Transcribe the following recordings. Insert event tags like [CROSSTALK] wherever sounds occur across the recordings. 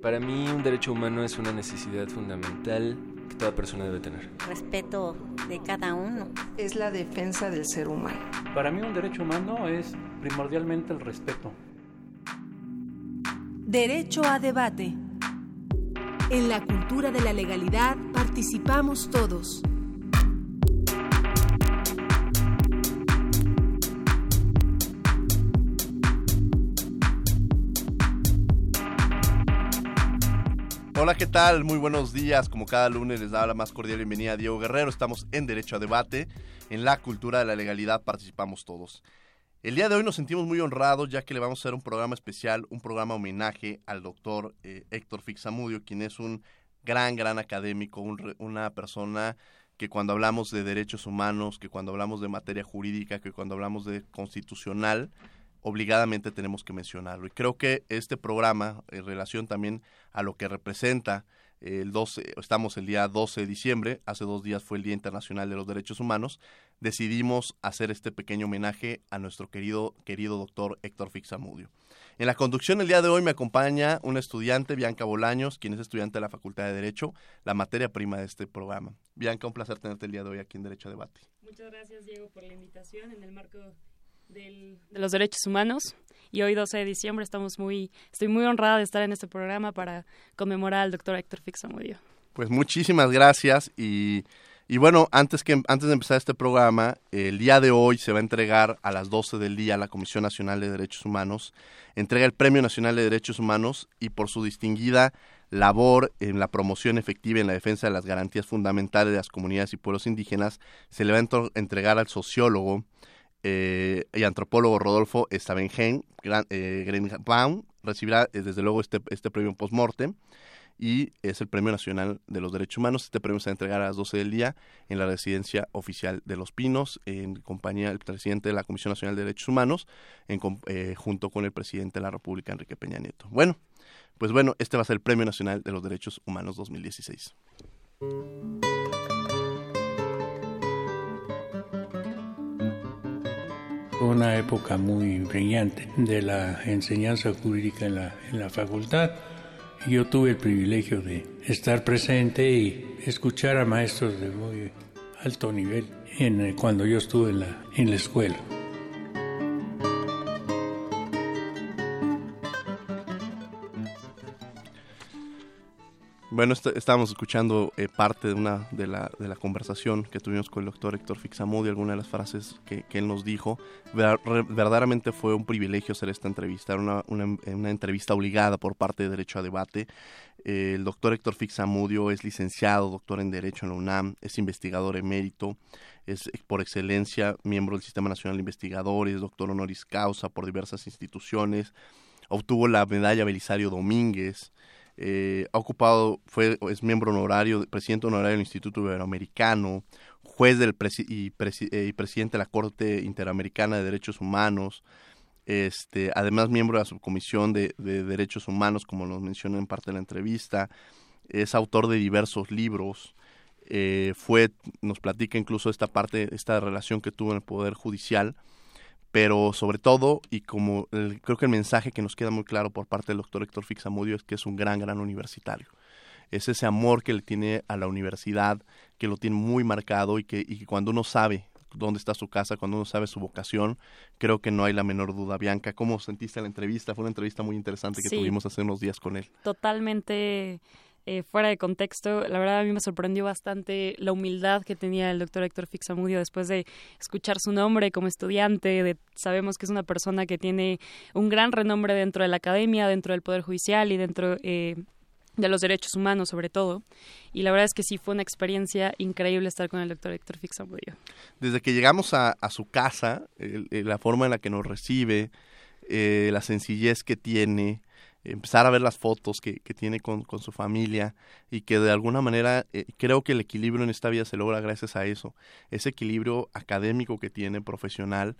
Para mí un derecho humano es una necesidad fundamental que toda persona debe tener. Respeto de cada uno. Es la defensa del ser humano. Para mí un derecho humano es primordialmente el respeto. Derecho a debate. En la cultura de la legalidad participamos todos. Hola, ¿qué tal? Muy buenos días. Como cada lunes les da la más cordial bienvenida a Diego Guerrero. Estamos en Derecho a Debate. En la cultura de la legalidad participamos todos. El día de hoy nos sentimos muy honrados ya que le vamos a hacer un programa especial, un programa homenaje al doctor eh, Héctor Fixamudio, quien es un gran, gran académico, una persona que cuando hablamos de derechos humanos, que cuando hablamos de materia jurídica, que cuando hablamos de constitucional, obligadamente tenemos que mencionarlo. Y creo que este programa, en relación también a lo que representa el 12, estamos el día 12 de diciembre, hace dos días fue el Día Internacional de los Derechos Humanos, decidimos hacer este pequeño homenaje a nuestro querido, querido doctor Héctor Fixamudio. En la conducción el día de hoy me acompaña una estudiante, Bianca Bolaños, quien es estudiante de la Facultad de Derecho, la materia prima de este programa. Bianca, un placer tenerte el día de hoy aquí en Derecho Debate. Muchas gracias, Diego, por la invitación en el marco de los derechos humanos y hoy 12 de diciembre estamos muy estoy muy honrada de estar en este programa para conmemorar al doctor Héctor Fixamudio. Pues muchísimas gracias y, y bueno, antes que antes de empezar este programa, el día de hoy se va a entregar a las 12 del día a la Comisión Nacional de Derechos Humanos entrega el Premio Nacional de Derechos Humanos y por su distinguida labor en la promoción efectiva y en la defensa de las garantías fundamentales de las comunidades y pueblos indígenas, se le va a entregar al sociólogo eh, y antropólogo Rodolfo Stavenheim eh, Baum recibirá eh, desde luego este, este premio post-mortem y es el Premio Nacional de los Derechos Humanos. Este premio se va a entregar a las 12 del día en la residencia oficial de Los Pinos, en compañía del presidente de la Comisión Nacional de Derechos Humanos, en, eh, junto con el presidente de la República, Enrique Peña Nieto. Bueno, pues bueno, este va a ser el Premio Nacional de los Derechos Humanos 2016. Una época muy brillante de la enseñanza jurídica en la, en la facultad. Yo tuve el privilegio de estar presente y escuchar a maestros de muy alto nivel en, cuando yo estuve en la, en la escuela. Bueno, estábamos escuchando eh, parte de una de la, de la conversación que tuvimos con el doctor Héctor Fixamudi, algunas de las frases que, él nos dijo. verdaderamente fue un privilegio hacer esta entrevista, una, una, entrevista obligada por parte de Derecho a Debate. Eh, el doctor Héctor Fixamudio es licenciado, doctor en Derecho en la UNAM, es investigador emérito, es por excelencia miembro del Sistema Nacional de Investigadores, doctor honoris causa por diversas instituciones, obtuvo la medalla Belisario Domínguez, eh, ha ocupado, fue, es miembro honorario, presidente honorario del Instituto Iberoamericano, juez del y, eh, y, presidente de la Corte Interamericana de Derechos Humanos, este, además miembro de la Subcomisión de, Derechos Humanos, como nos mencionó en parte de la entrevista, es autor de diversos libros, eh, fue, nos platica incluso esta parte, esta relación que tuvo en el Poder Judicial, pero sobre todo, y como creo que el mensaje que nos queda muy claro por parte del doctor Héctor Fixamudio es que es un gran, gran universitario. Es ese amor que le tiene a la universidad, que lo tiene muy marcado y que, y que cuando uno sabe dónde está su casa, cuando uno sabe su vocación, creo que no hay la menor duda. Bianca, ¿cómo sentiste la entrevista? Fue una entrevista muy interesante que tuvimos hace unos días con él. Totalmente eh, fuera de contexto, la verdad a mí me sorprendió bastante la humildad que tenía el doctor Héctor Fixamudio después de escuchar su nombre como estudiante. Sabemos que es una persona que tiene un gran renombre dentro de la academia, dentro del Poder Judicial y dentro eh, de los derechos humanos sobre todo. Y la verdad es que sí fue una experiencia increíble estar con el doctor Héctor Fixamudio. Desde que llegamos a, su casa, la forma en la que nos recibe, eh, la sencillez que tiene, empezar a ver las fotos que, que tiene con, con, su familia y que de alguna manera eh, creo que el equilibrio en esta vida se logra gracias a eso, ese equilibrio académico que tiene, profesional,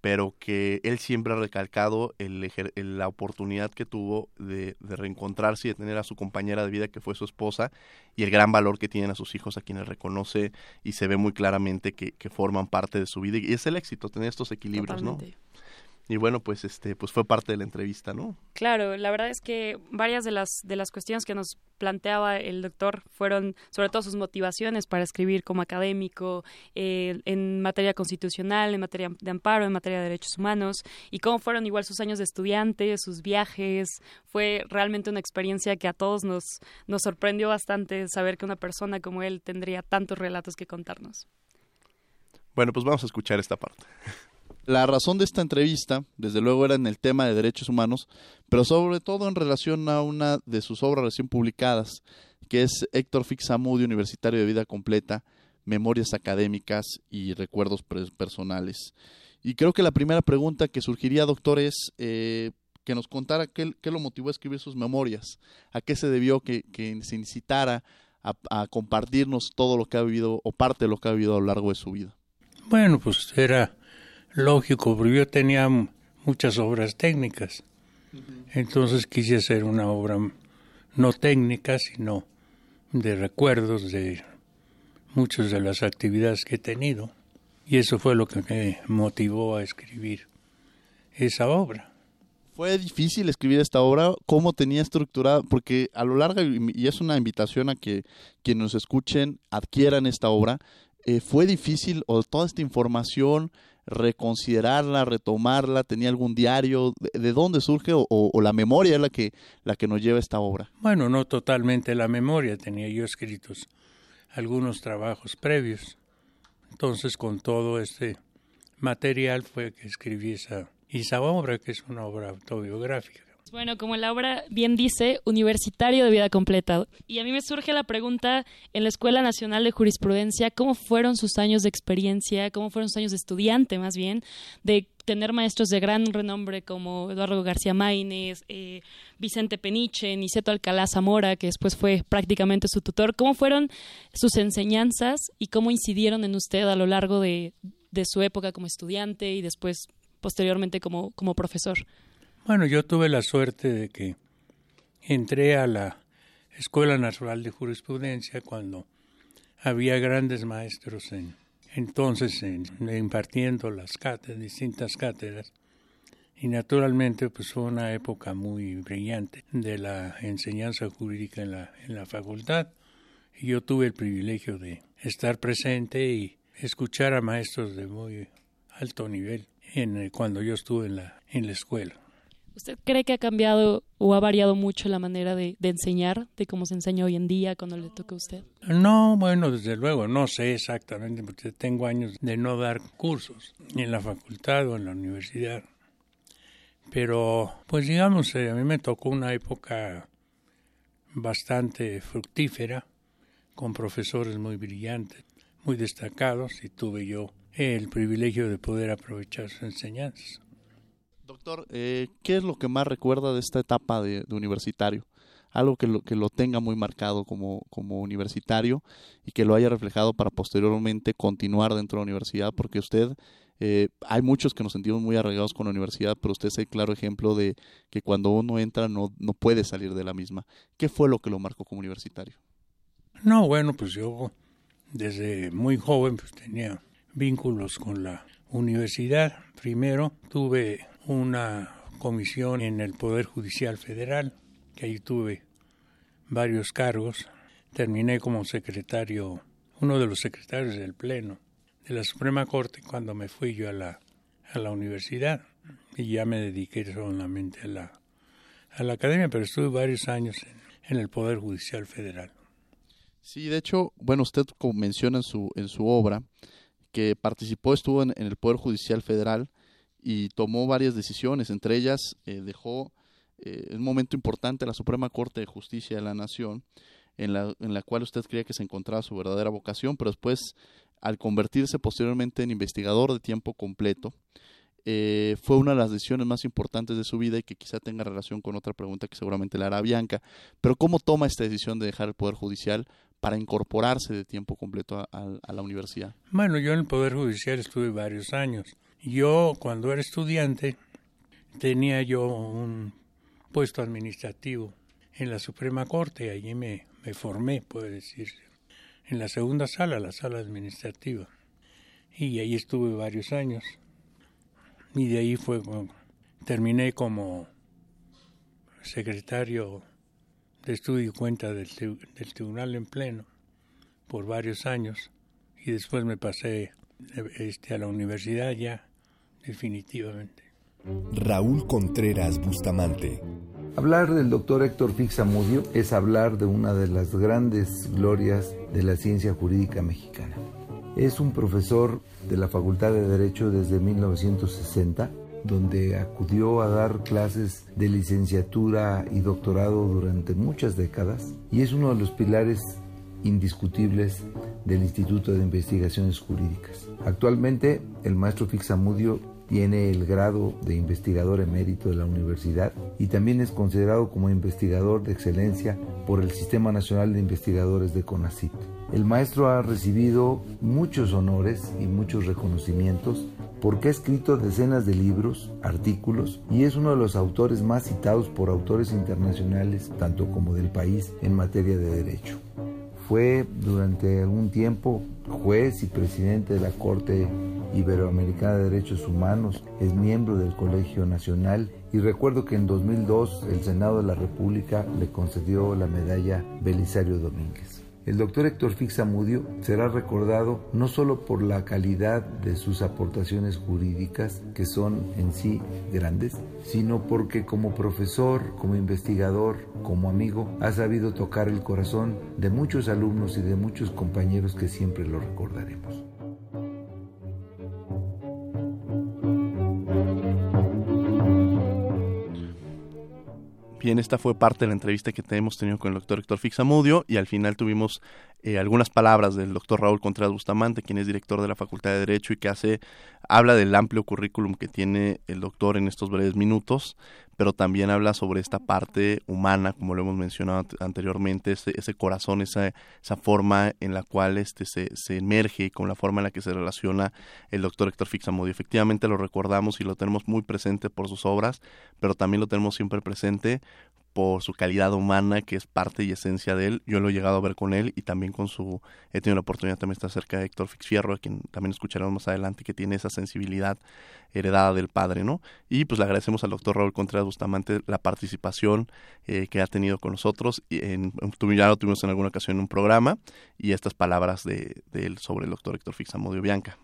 pero que él siempre ha recalcado el, la oportunidad que tuvo de, de, reencontrarse y de tener a su compañera de vida que fue su esposa y el gran valor que tienen a sus hijos a quienes reconoce y se ve muy claramente que, que forman parte de su vida y es el éxito tener estos equiilibrios, ¿no? Y bueno, pues este, pues fue parte de la entrevista, ¿no? Claro, la verdad es que varias de las de las cuestiones que nos planteaba el doctor fueron sobre todo sus motivaciones para escribir como académico eh, en materia constitucional, en materia de amparo, en materia de derechos humanos y cómo fueron igual sus años de estudiante, sus viajes. Fue realmente una experiencia que a todos nos nos sorprendió bastante saber que una persona como él tendría tantos relatos que contarnos. Bueno, pues vamos a escuchar esta parte. [LAUGHS] La razón de esta entrevista, desde luego, era en el tema de derechos humanos, pero sobre todo en relación a una de sus obras recién publicadas, que es Héctor Fixamudio, Universitario de Vida Completa, Memorias Académicas y Recuerdos Personales. Y creo que la primera pregunta que surgiría, doctor, es eh, que nos contara qué, lo motivó a escribir sus memorias, a qué se debió que, se incitara a, a compartirnos todo lo que ha vivido o parte de lo que ha vivido a lo largo de su vida. Bueno, pues era lógico, porque yo tenía muchas obras técnicas. Entonces quise hacer una obra no técnica, sino de recuerdos de muchas de las actividades que he tenido. Y eso fue lo que me motivó a escribir esa obra. ¿Fue difícil escribir esta obra? ¿Cómo tenía estructurada? Porque a lo largo, y es una invitación a que quienes nos escuchen adquieran esta obra, eh, ¿fue difícil o toda esta información reconsiderarla, retomarla? ¿Tenía algún diario? ¿De, dónde surge o, la memoria es la que, la que nos lleva esta obra? Bueno, no totalmente la memoria, tenía yo escritos algunos trabajos previos. Entonces, con todo este material fue que escribí esa, esa obra, que es una obra autobiográfica. Bueno, como la obra bien dice, universitario de vida completa. Y a mí me surge la pregunta en la Escuela Nacional de Jurisprudencia, ¿cómo fueron sus años de experiencia, cómo fueron sus años de estudiante más bien, de tener maestros de gran renombre como Eduardo García Maínez, eh, Vicente Peniche, Niceto Alcalá Zamora, que después fue prácticamente su tutor? ¿Cómo fueron sus enseñanzas y cómo incidieron en usted a lo largo de, de su época como estudiante y después posteriormente como, como profesor? Bueno, yo tuve la suerte de que entré a la Escuela Nacional de Jurisprudencia cuando había grandes maestros en, entonces en, impartiendo las cátedras, distintas cátedras. Y naturalmente pues fue una época muy brillante de la enseñanza jurídica en la, en la facultad. Y yo tuve el privilegio de estar presente y escuchar a maestros de muy alto nivel en, cuando yo estuve en la, en la escuela. ¿Usted cree que ha cambiado o ha variado mucho la manera de, enseñar, de cómo se enseña hoy en día cuando le toca a usted? No, bueno, desde luego, no sé exactamente, porque tengo años de no dar cursos, ni en la facultad o en la universidad. Pero, pues digamos, eh, a mí me tocó una época bastante fructífera, con profesores muy brillantes, muy destacados, y tuve yo el privilegio de poder aprovechar sus enseñanzas. Doctor, eh, ¿qué es lo que más recuerda de esta etapa de, universitario? Algo que lo, que lo tenga muy marcado como, como universitario y que lo haya reflejado para posteriormente continuar dentro de la universidad, porque usted, eh, hay muchos que nos sentimos muy arraigados con la universidad, pero usted es el claro ejemplo de que cuando uno entra no, no puede salir de la misma. ¿Qué fue lo que lo marcó como universitario? No, bueno, pues yo desde muy joven pues tenía vínculos con la universidad. Primero tuve una comisión en el Poder Judicial Federal, que ahí tuve varios cargos. Terminé como secretario, uno de los secretarios del Pleno de la Suprema Corte cuando me fui yo a la, a la universidad y ya me dediqué solamente a la, a la academia, pero estuve varios años en, el Poder Judicial Federal. Sí, de hecho, bueno, usted menciona en su, en su obra que participó, estuvo en el Poder Judicial Federal y tomó varias decisiones, entre ellas eh, dejó eh, un momento importante la Suprema Corte de Justicia de la Nación, en la, en la cual usted creía que se encontraba su verdadera vocación, pero después, al convertirse posteriormente en investigador de tiempo completo, eh, fue una de las decisiones más importantes de su vida y que quizá tenga relación con otra pregunta que seguramente le hará Bianca. Pero ¿cómo toma esta decisión de dejar el Poder Judicial para incorporarse de tiempo completo a la universidad? Bueno, yo en el Poder Judicial estuve varios años yo cuando era estudiante tenía yo un puesto administrativo en la Suprema Corte, allí me, formé, puede decirse, en la segunda sala, la sala administrativa. Y ahí estuve varios años. Y de ahí fue terminé como secretario de estudio y cuenta del, del tribunal en pleno por varios años y después me pasé este, a la universidad ya definitivamente. Raúl Contreras Bustamante. Hablar del doctor Héctor Fixamudio es hablar de una de las grandes glorias de la ciencia jurídica mexicana. Es un profesor de la Facultad de Derecho desde 1960, donde acudió a dar clases de licenciatura y doctorado durante muchas décadas y es uno de los pilares indiscutibles del Instituto de Investigaciones Jurídicas. Actualmente, el maestro Fixamudio tiene el grado de investigador emérito de la universidad y también es considerado como investigador de excelencia por el Sistema Nacional de Investigadores de CONACYT. El maestro ha recibido muchos honores y muchos reconocimientos porque ha escrito decenas de libros, artículos y es uno de los autores más citados por autores internacionales, tanto como del país, en materia de derecho. Fue durante algún tiempo juez y presidente de la Corte Iberoamericana de Derechos Humanos, es miembro del Colegio Nacional y recuerdo que en 2002 el Senado de la República le concedió la medalla Belisario Domínguez. El doctor Héctor Fixamudio será recordado no solo por la calidad de sus aportaciones jurídicas, que son en sí grandes, sino porque como profesor, como investigador, como amigo, ha sabido tocar el corazón de muchos alumnos y de muchos compañeros que siempre lo recordaremos. Bien, esta fue parte de la entrevista que hemos tenido con el doctor Héctor Fixamudio y al final tuvimos eh, algunas palabras del doctor Raúl Contreras Bustamante, quien es director de la Facultad de Derecho y que hace, habla del amplio currículum que tiene el doctor en estos breves minutos, pero también habla sobre esta parte humana, como lo hemos mencionado anteriormente, ese, ese corazón, esa, esa forma en la cual este se, se emerge con la forma en la que se relaciona el doctor Héctor Fixamudio. Efectivamente lo recordamos y lo tenemos muy presente por sus obras, pero también lo tenemos siempre presente por su calidad humana, que es parte y esencia de él. Yo lo he llegado a ver con él y también con su... He tenido la oportunidad también de estar cerca de Héctor Fixfierro, a quien también escucharemos más adelante, que tiene esa sensibilidad heredada del padre, ¿no? Y pues le agradecemos al doctor Raúl Contreras Bustamante la participación eh, que ha tenido con nosotros. Y en, ya lo tuvimos en alguna ocasión en un programa y estas palabras de, él sobre el doctor Héctor Fixamodio Bianca.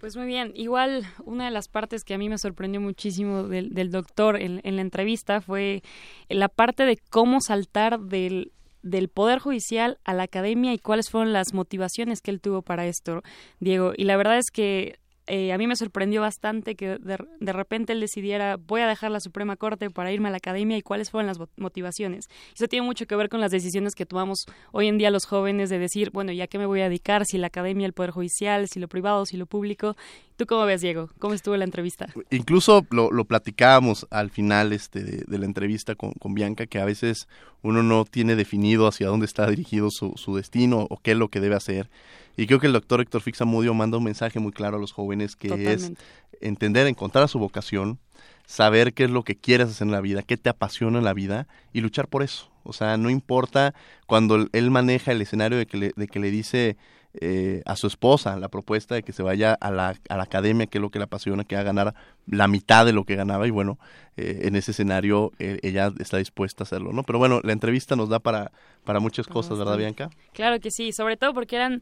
Pues muy bien, igual una de las partes que a mí me sorprendió muchísimo del, del doctor en, en, la entrevista fue la parte de cómo saltar del, del Poder Judicial a la academia y cuáles fueron las motivaciones que él tuvo para esto, Diego. Y la verdad es que eh, a mí me sorprendió bastante que de, repente él decidiera voy a dejar la Suprema Corte para irme a la academia y cuáles fueron las motivaciones. Eso tiene mucho que ver con las decisiones que tomamos hoy en día los jóvenes de decir, bueno, ¿ya qué me voy a dedicar? Si la academia, el Poder Judicial, si lo privado, si lo público. ¿Tú cómo ves, Diego? ¿Cómo estuvo la entrevista? Incluso lo, lo platicábamos al final este, de, de la entrevista con, con, Bianca, que a veces uno no tiene definido hacia dónde está dirigido su, su destino o qué es lo que debe hacer. Y creo que el doctor Héctor Fixamudio manda un mensaje muy claro a los jóvenes que Totalmente. es entender, encontrar su vocación, saber qué es lo que quieres hacer en la vida, qué te apasiona en la vida y luchar por eso. O sea, no importa cuando él maneja el escenario de que le, de que le dice eh, a su esposa la propuesta de que se vaya a la, a la academia, que es lo que le apasiona, que va a ganar la mitad de lo que ganaba y bueno, eh, en ese escenario eh, ella está dispuesta a hacerlo, ¿no? Pero bueno, la entrevista nos da para, para muchas cosas, ¿verdad, Bianca? Claro que sí, sobre todo porque eran,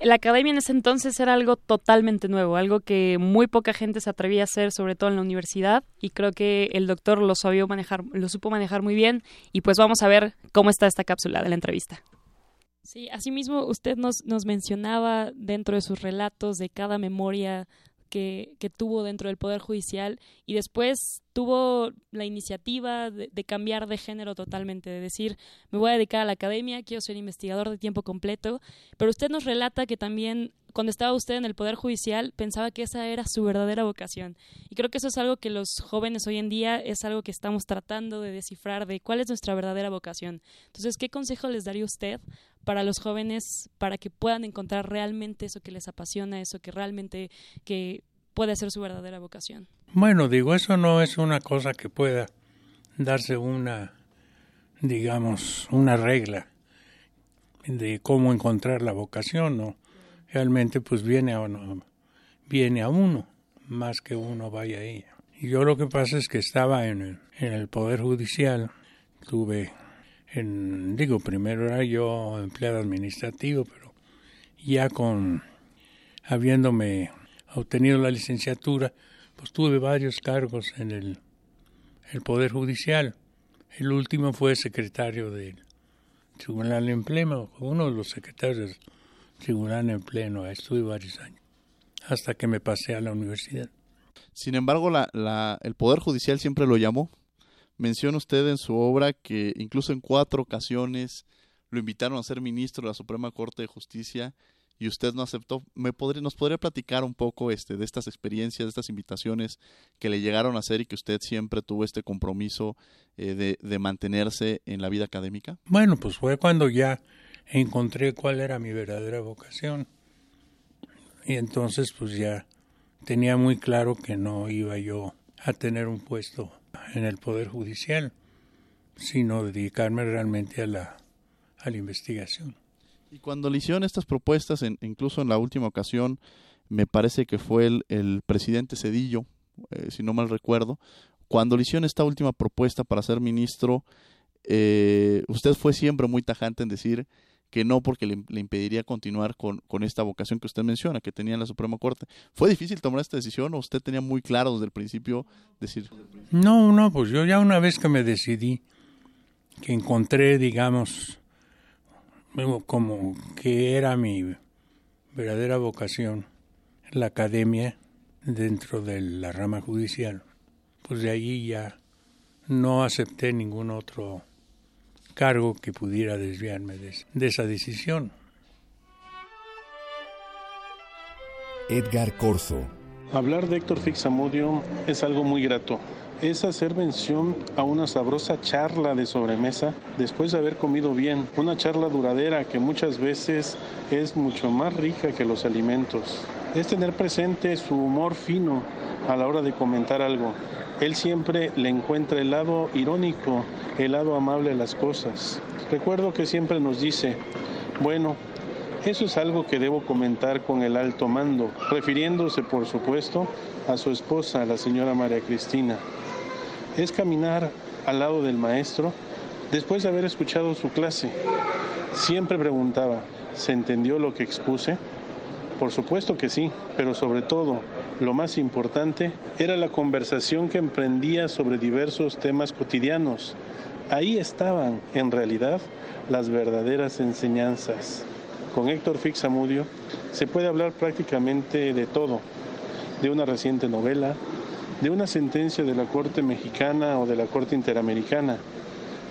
la academia en ese entonces era algo totalmente nuevo, algo que muy poca gente se atrevía a hacer, sobre todo en la universidad, y creo que el doctor lo sabió manejar, lo supo manejar muy bien, y pues vamos a ver cómo está esta cápsula de la entrevista. Sí, asimismo usted nos, nos mencionaba dentro de sus relatos de cada memoria que, que, tuvo dentro del Poder Judicial y después tuvo la iniciativa de, de, cambiar de género totalmente, de decir, me voy a dedicar a la academia, quiero ser investigador de tiempo completo, pero usted nos relata que también cuando estaba usted en el Poder Judicial pensaba que esa era su verdadera vocación. Y creo que eso es algo que los jóvenes hoy en día es algo que estamos tratando de descifrar de cuál es nuestra verdadera vocación. Entonces, ¿qué consejo les daría usted para los jóvenes para que puedan encontrar realmente eso que les apasiona, eso que realmente que puede ser su verdadera vocación? Bueno, digo, eso no es una cosa que pueda darse una, digamos, una regla de cómo encontrar la vocación, ¿no? Realmente pues viene a uno, viene a uno, más que uno vaya a ella. Y yo lo que pasa es que estaba en el, en el Poder Judicial, tuve, en, digo, primero era yo empleado administrativo, pero ya con, habiéndome obtenido la licenciatura, pues tuve varios cargos en el, el Poder Judicial. El último fue secretario del Tribunal en Pleno, uno de los secretarios en Pleno, estuve varios años, hasta que me pasé a la universidad. Sin embargo, la, la, el Poder Judicial siempre lo llamó. Menciona usted en su obra que incluso en cuatro ocasiones lo invitaron a ser ministro de la Suprema Corte de Justicia y usted no aceptó. ¿Me podría, ¿Nos podría platicar un poco este, de estas experiencias, de estas invitaciones que le llegaron a hacer y que usted siempre tuvo este compromiso eh, de, de mantenerse en la vida académica? Bueno, pues fue cuando ya encontré cuál era mi verdadera vocación. Y entonces pues ya tenía muy claro que no iba yo a tener un puesto en el Poder Judicial, sino dedicarme realmente a la, a la investigación. Y cuando le hicieron estas propuestas, en, incluso en la última ocasión, me parece que fue el, el presidente Cedillo, eh, si no mal recuerdo, cuando le hicieron esta última propuesta para ser ministro, eh, usted fue siempre muy tajante en decir que no porque le, impediría continuar con, con, esta vocación que usted menciona, que tenía en la Suprema Corte. ¿Fue difícil tomar esta decisión o usted tenía muy claro desde el principio decir? No, no, pues yo ya una vez que me decidí, que encontré, digamos, como que era mi verdadera vocación, la academia dentro de la rama judicial, pues de allí ya no acepté ningún otro cargo que pudiera desviarme de, de esa decisión. Edgar Corso. Hablar de Héctor Fixamudio es algo muy grato. Es hacer mención a una sabrosa charla de sobremesa después de haber comido bien. Una charla duradera que muchas veces es mucho más rica que los alimentos. Es tener presente su humor fino a la hora de comentar algo. Él siempre le encuentra el lado irónico, el lado amable de las cosas. Recuerdo que siempre nos dice, bueno, eso es algo que debo comentar con el alto mando, refiriéndose por supuesto a su esposa, la señora María Cristina. Es caminar al lado del maestro después de haber escuchado su clase. Siempre preguntaba, ¿se entendió lo que expuse? Por supuesto que sí, pero sobre todo, lo más importante era la conversación que emprendía sobre diversos temas cotidianos. Ahí estaban, en realidad, las verdaderas enseñanzas. Con Héctor Fixamudio se puede hablar prácticamente de todo, de una reciente novela, de una sentencia de la Corte Mexicana o de la Corte Interamericana,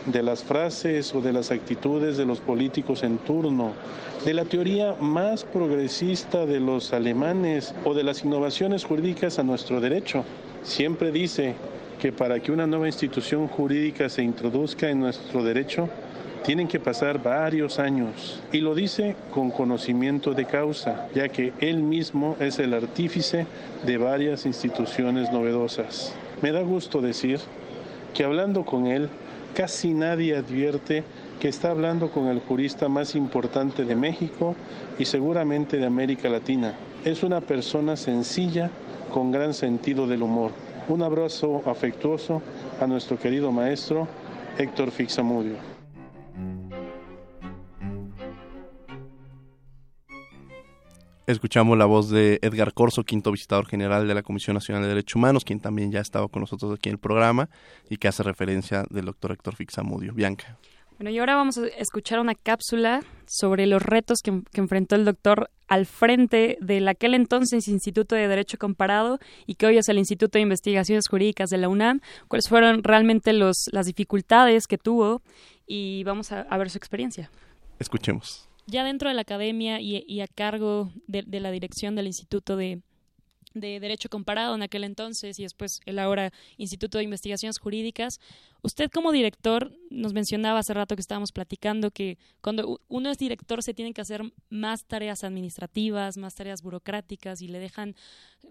de las frases o de las actitudes de los políticos en turno, de la teoría más progresista de los alemanes o de las innovaciones jurídicas a nuestro derecho. Siempre dice que para que una nueva institución jurídica se introduzca en nuestro derecho, tienen que pasar varios años. Y lo dice con conocimiento de causa, ya que él mismo es el artífice de varias instituciones novedosas. Me da gusto decir que hablando con él, casi nadie advierte que está hablando con el jurista más importante de México y seguramente de América Latina. Es una persona sencilla, con gran sentido del humor. Un abrazo afectuoso a nuestro querido maestro Héctor Fixamudio. Escuchamos la voz de Edgar Corso, quinto visitador general de la Comisión Nacional de Derechos Humanos, quien también ya estaba con nosotros aquí en el programa y que hace referencia del doctor Héctor Fixamudio. Bianca. Bueno, y ahora vamos a escuchar una cápsula sobre los retos que, que, enfrentó el doctor al frente del aquel entonces Instituto de Derecho Comparado y que hoy es el Instituto de Investigaciones Jurídicas de la UNAM, cuáles fueron realmente los, las dificultades que tuvo y vamos a, a ver su experiencia. Escuchemos ya dentro de la academia y, y a cargo de, de, la dirección del Instituto de, de, Derecho Comparado en aquel entonces y después el ahora Instituto de Investigaciones Jurídicas, usted como director nos mencionaba hace rato que estábamos platicando que cuando uno es director se tienen que hacer más tareas administrativas, más tareas burocráticas y le dejan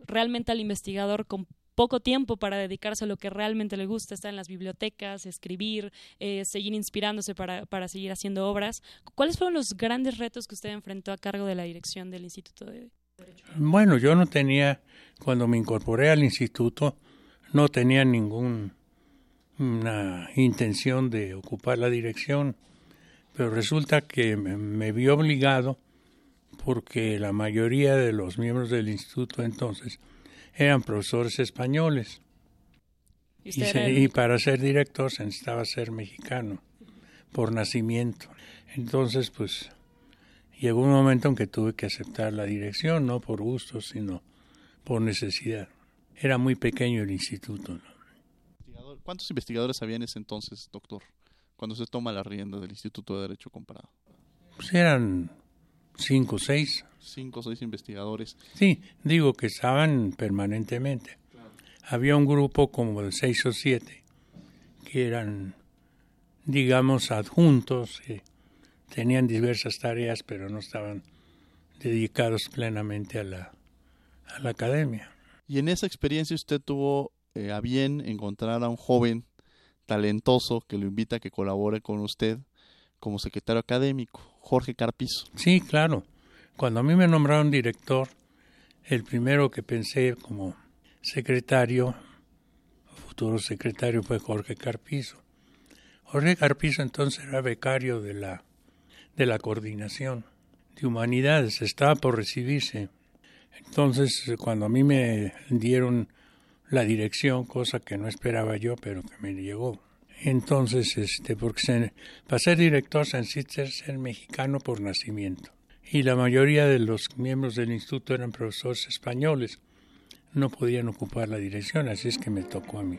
realmente al investigador poco tiempo para dedicarse a lo que realmente le gusta, estar en las bibliotecas, escribir, eh, seguir inspirándose para, para seguir haciendo obras. ¿Cuáles fueron los grandes retos que usted enfrentó a cargo de la dirección del Instituto de Derecho? Bueno, yo no tenía, cuando me incorporé al instituto, no tenía ninguna intención de ocupar la dirección, pero resulta que me, vi obligado porque la mayoría de los miembros del instituto entonces eran profesores españoles. Y, para ser director se necesitaba ser mexicano por nacimiento. Entonces, pues, llegó un momento en que tuve que aceptar la dirección, no por gusto, sino por necesidad. Era muy pequeño el instituto. ¿Cuántos investigadores había en ese entonces, doctor, cuando se toma la rienda del Instituto de Derecho Comparado? Pues eran cinco o seis. Cinco o seis investigadores. Sí, digo que estaban permanentemente. Había un grupo como de seis o siete que eran, digamos, adjuntos, que tenían diversas tareas, pero no estaban dedicados plenamente a la, a la academia. Y en esa experiencia usted tuvo eh, a bien encontrar a un joven talentoso que lo invita a que colabore con usted como secretario académico, Jorge Carpizo. Sí, claro. Cuando a mí me nombraron director, el primero que pensé como secretario, futuro secretario, fue Jorge Carpizo. Jorge Carpizo entonces era becario de la, de la coordinación de humanidades, estaba por recibirse entonces, cuando a mí me dieron la dirección, cosa que no esperaba yo, pero que me llegó. Entonces, este, porque para ser director se necesita ser mexicano por nacimiento. Y la mayoría de los miembros del instituto eran profesores españoles. No podían ocupar la dirección, así es que me tocó a mí.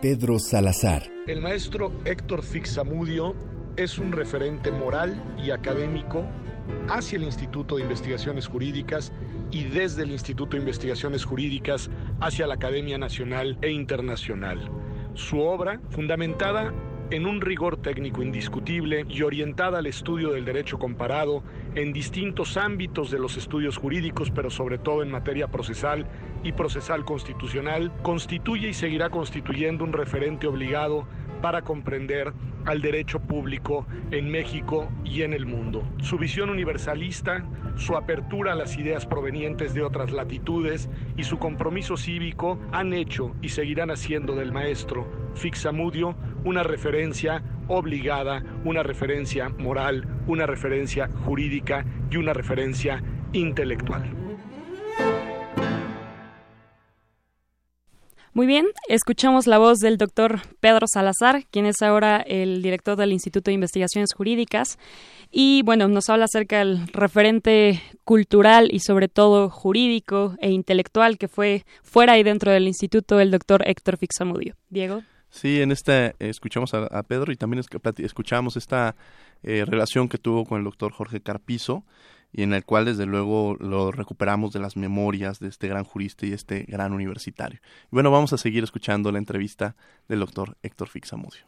Pedro Salazar. El maestro Héctor Fixamudio es un referente moral y académico hacia el Instituto de Investigaciones Jurídicas y desde el Instituto de Investigaciones Jurídicas hacia la Academia Nacional e Internacional. Su obra, fundamentada en un rigor técnico indiscutible y orientada al estudio del derecho comparado en distintos ámbitos de los estudios jurídicos, pero sobre todo en materia procesal y procesal constitucional, constituye y seguirá constituyendo un referente obligado para comprender al derecho público en México y en el mundo. Su visión universalista, su apertura a las ideas provenientes de otras latitudes y su compromiso cívico han hecho y seguirán haciendo del maestro Fixamudio una referencia obligada, una referencia moral, una referencia jurídica y una referencia intelectual. Muy bien, escuchamos la voz del doctor Pedro Salazar, quien es ahora el director del Instituto de Investigaciones Jurídicas. Y bueno, nos habla acerca del referente cultural y sobre todo jurídico e intelectual que fue fuera y dentro del instituto el doctor Héctor Fixamudio. Diego. Sí, en esta escuchamos a, Pedro y también escuchamos esta eh, relación que tuvo con el doctor Jorge Carpizo y en el cual desde luego lo recuperamos de las memorias de este gran jurista y este gran universitario. Y bueno, vamos a seguir escuchando la entrevista del doctor Héctor Fixamudio.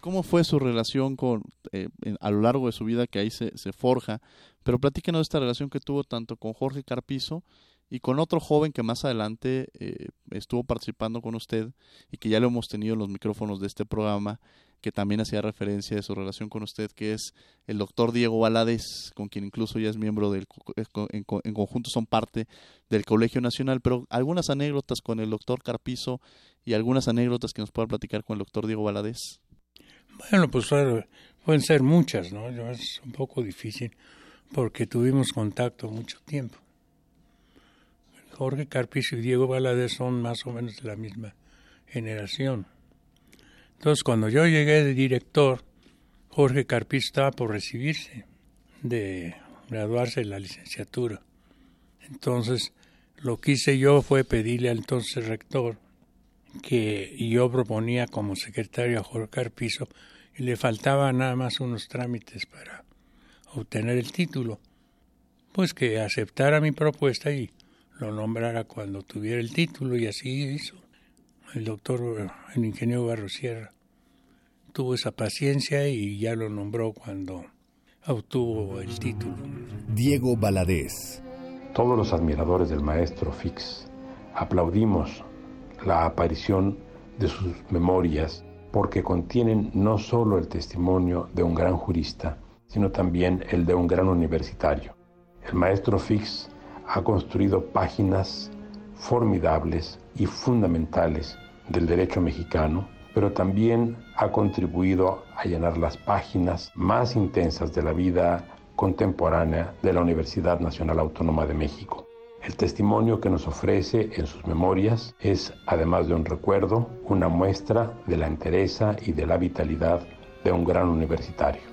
¿Cómo fue su relación con, eh, a lo largo de su vida que ahí se, se forja? Pero platíquenos de esta relación que tuvo tanto con Jorge Carpizo y con otro joven que más adelante eh, estuvo participando con usted y que ya lo hemos tenido en los micrófonos de este programa, que también hacía referencia de su relación con usted, que es el doctor Diego Valadez, con quien incluso ya es miembro del, eh, en, en, conjunto son parte del Colegio Nacional, pero algunas anécdotas con el doctor Carpizo y algunas anécdotas que nos pueda platicar con el doctor Diego Valadez. Bueno, pues pueden ser muchas, ¿no? Es un poco difícil porque tuvimos contacto mucho tiempo. Jorge Carpizo y Diego Valadez son más o menos de la misma generación. Entonces, cuando yo llegué de director, Jorge Carpiz estaba por recibirse, de graduarse de la licenciatura. Entonces, lo que hice yo fue pedirle al entonces rector que yo proponía como secretario a Jorge Carpizo y le faltaba nada más unos trámites para obtener el título. Pues que aceptara mi propuesta y lo nombrara cuando tuviera el título y así hizo el doctor, el ingeniero Barrosierra, tuvo esa paciencia y ya lo nombró cuando obtuvo el título. Diego Baladés. Todos los admiradores del maestro Fix aplaudimos la aparición de sus memorias porque contienen no solo el testimonio de un gran jurista, sino también el de un gran universitario. El maestro Fix ha construido páginas formidables y fundamentales del derecho mexicano, pero también ha contribuido a llenar las páginas más intensas de la vida contemporánea de la Universidad Nacional Autónoma de México. El testimonio que nos ofrece en sus memorias es, además de un recuerdo, una muestra de la entereza y de la vitalidad de un gran universitario.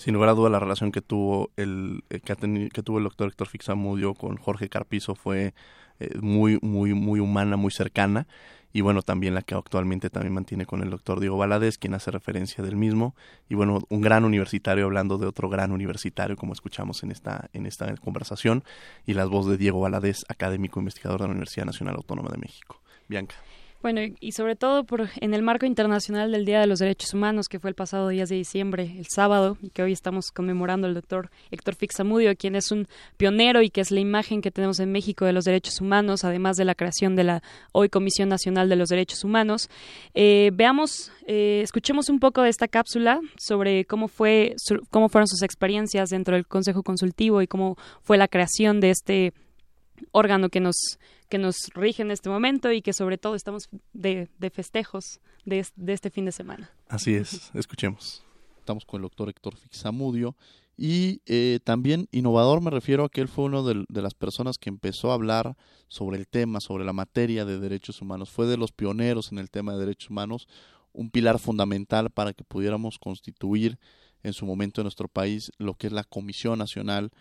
Sin lugar a duda la relación que tuvo el eh, que, que, tuvo el doctor Héctor Fixamudio con Jorge Carpizo fue eh, muy muy muy humana muy cercana. Y bueno también la que actualmente también mantiene con el doctor Diego Valadez quien hace referencia del mismo. Y bueno un gran universitario hablando de otro gran universitario como escuchamos en esta en esta conversación y las voces de Diego Valadez académico investigador de la Universidad Nacional Autónoma de México. Bianca bueno, y sobre todo por, en el marco internacional del Día de los Derechos Humanos, que fue el pasado 10 de diciembre, el sábado, y que hoy estamos conmemorando el doctor Héctor Fixamudio, quien es un pionero y que es la imagen que tenemos en México de los derechos humanos, además de la creación de la hoy Comisión Nacional de los Derechos Humanos. Eh, veamos, eh, escuchemos un poco de esta cápsula sobre cómo, fue, cómo fueron sus experiencias dentro del Consejo Consultivo y cómo fue la creación de este órgano que nos que nos rige en este momento y que sobre todo estamos de, festejos de, este fin de semana. Así es, escuchemos. Estamos con el doctor Héctor Fixamudio y eh, también innovador me refiero a que él fue uno de, de, las personas que empezó a hablar sobre el tema, sobre la materia de derechos humanos. Fue de los pioneros en el tema de derechos humanos, un pilar fundamental para que pudiéramos constituir en su momento en nuestro país lo que es la Comisión Nacional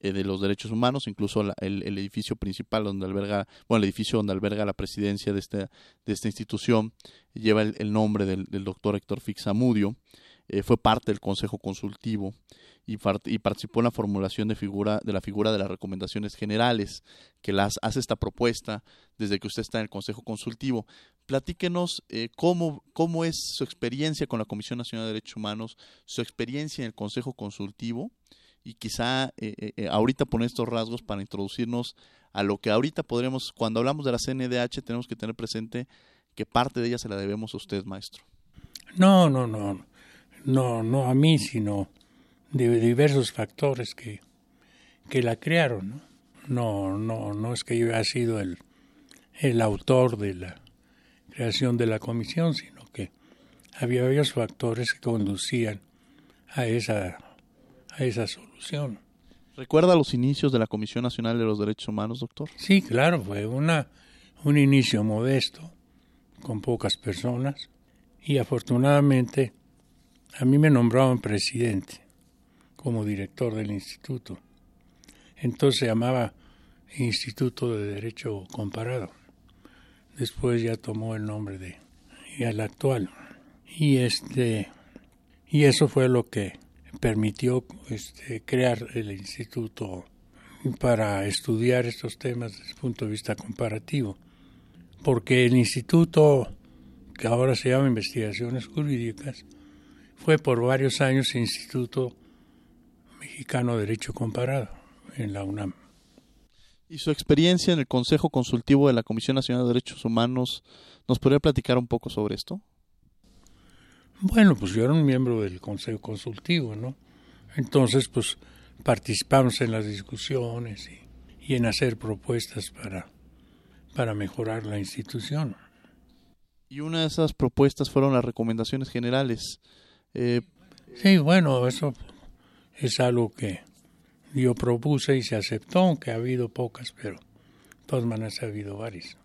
eh, de los derechos humanos, incluso el, edificio principal donde alberga, bueno, el edificio donde alberga la presidencia de esta, de esta institución lleva el, nombre del, doctor Héctor Fixamudio, eh, fue parte del Consejo Consultivo y, y, participó en la formulación de, figura, de la figura de las recomendaciones generales que las hace esta propuesta desde que usted está en el Consejo Consultivo. Platíquenos eh, cómo, cómo es su experiencia con la Comisión Nacional de Derechos Humanos, su experiencia en el Consejo Consultivo y quizá eh, eh, eh, ahorita poner estos rasgos para introducirnos a lo que ahorita podremos, cuando hablamos de la CNDH, tenemos que tener presente que parte de ella se la debemos a usted, maestro. No, no, no, no, no a mí, sino de diversos factores que, que la crearon. ¿no? no, no, no es que yo haya sido el, el autor de la creación de la comisión, sino que había varios factores que conducían a esa esa solución. ¿Recuerda los inicios de la Comisión Nacional de los Derechos Humanos, doctor? Sí, claro, fue una, un inicio modesto, con pocas personas, y afortunadamente a mí me nombraban presidente como director del instituto. Entonces se llamaba Instituto de Derecho Comparado. Después ya tomó el nombre de el actual. Y este y eso fue lo que permitió este, crear el instituto para estudiar estos temas desde el punto de vista comparativo, porque el instituto, que ahora se llama Investigaciones Jurídicas, fue por varios años Instituto Mexicano de Derecho Comparado en la UNAM. ¿Y su experiencia en el Consejo Consultivo de la Comisión Nacional de Derechos Humanos? ¿Nos podría platicar un poco sobre esto? Bueno, pues yo era un miembro del Consejo Consultivo, ¿no? Entonces, pues participamos en las discusiones y, en hacer propuestas para, para mejorar la institución. Y una de esas propuestas fueron las recomendaciones generales. Eh, sí, bueno, eso es algo que yo propuse y se aceptó, aunque ha habido pocas, pero de todas maneras ha habido varias.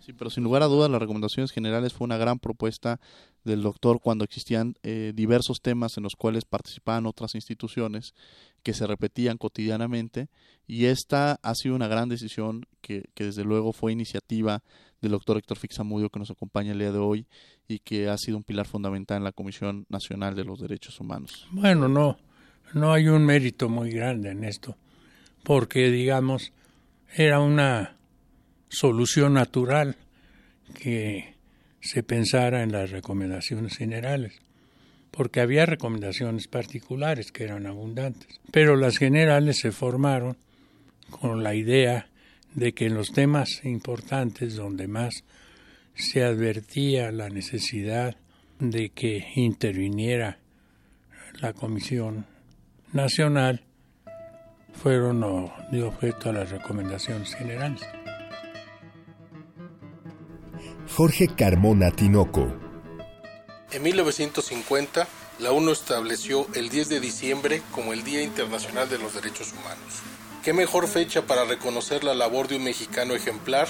Sí, pero sin lugar a dudas las recomendaciones generales fue una gran propuesta del doctor cuando existían eh, diversos temas en los cuales participaban otras instituciones que se repetían cotidianamente y esta ha sido una gran decisión que, que desde luego fue iniciativa del doctor Héctor Fixamudio que nos acompaña el día de hoy y que ha sido un pilar fundamental en la Comisión Nacional de los Derechos Humanos. Bueno, no, no hay un mérito muy grande en esto, porque digamos, era una solución natural que se pensara en las recomendaciones generales, porque había recomendaciones particulares que eran abundantes, pero las generales se formaron con la idea de que en los temas importantes donde más se advertía la necesidad de que interviniera la Comisión Nacional fueron de objeto a las recomendaciones generales. Jorge Carmona Tinoco. En 1950, la ONU estableció el 10 de diciembre como el Día Internacional de los Derechos Humanos. ¿Qué mejor fecha para reconocer la labor de un mexicano ejemplar,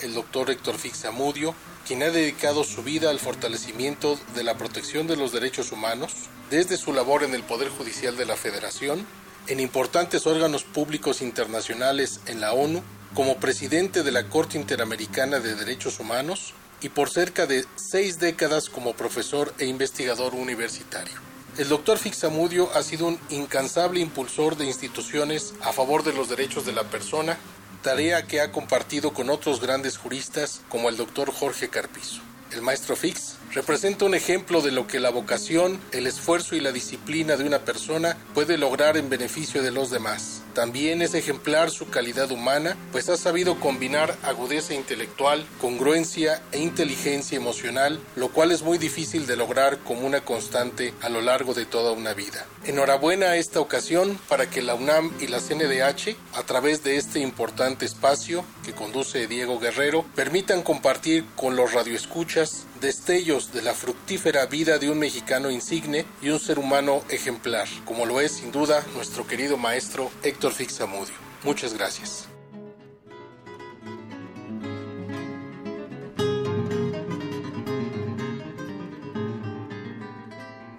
el doctor Héctor Fixamudio, quien ha dedicado su vida al fortalecimiento de la protección de los derechos humanos, desde su labor en el Poder Judicial de la Federación, en importantes órganos públicos internacionales en la ONU, como presidente de la Corte Interamericana de Derechos Humanos y por cerca de seis décadas como profesor e investigador universitario. El doctor Fixamudio ha sido un incansable impulsor de instituciones a favor de los derechos de la persona tarea que ha compartido con otros grandes juristas como el doctor Jorge Carpizo. El maestro Fix representa un ejemplo de lo que la vocación, el esfuerzo y la disciplina de una persona puede lograr en beneficio de los demás. También es ejemplar su calidad humana, pues ha sabido combinar agudeza intelectual, congruencia e inteligencia emocional, lo cual es muy difícil de lograr como una constante a lo largo de toda una vida. Enhorabuena a esta ocasión para que la UNAM y la CNDH, a través de este importante espacio que conduce Diego Guerrero, permitan compartir con los radioescuchas destellos de la fructífera vida de un mexicano insigne y un ser humano ejemplar, como lo es sin duda nuestro querido maestro Héctor Fixamudio. Muchas gracias.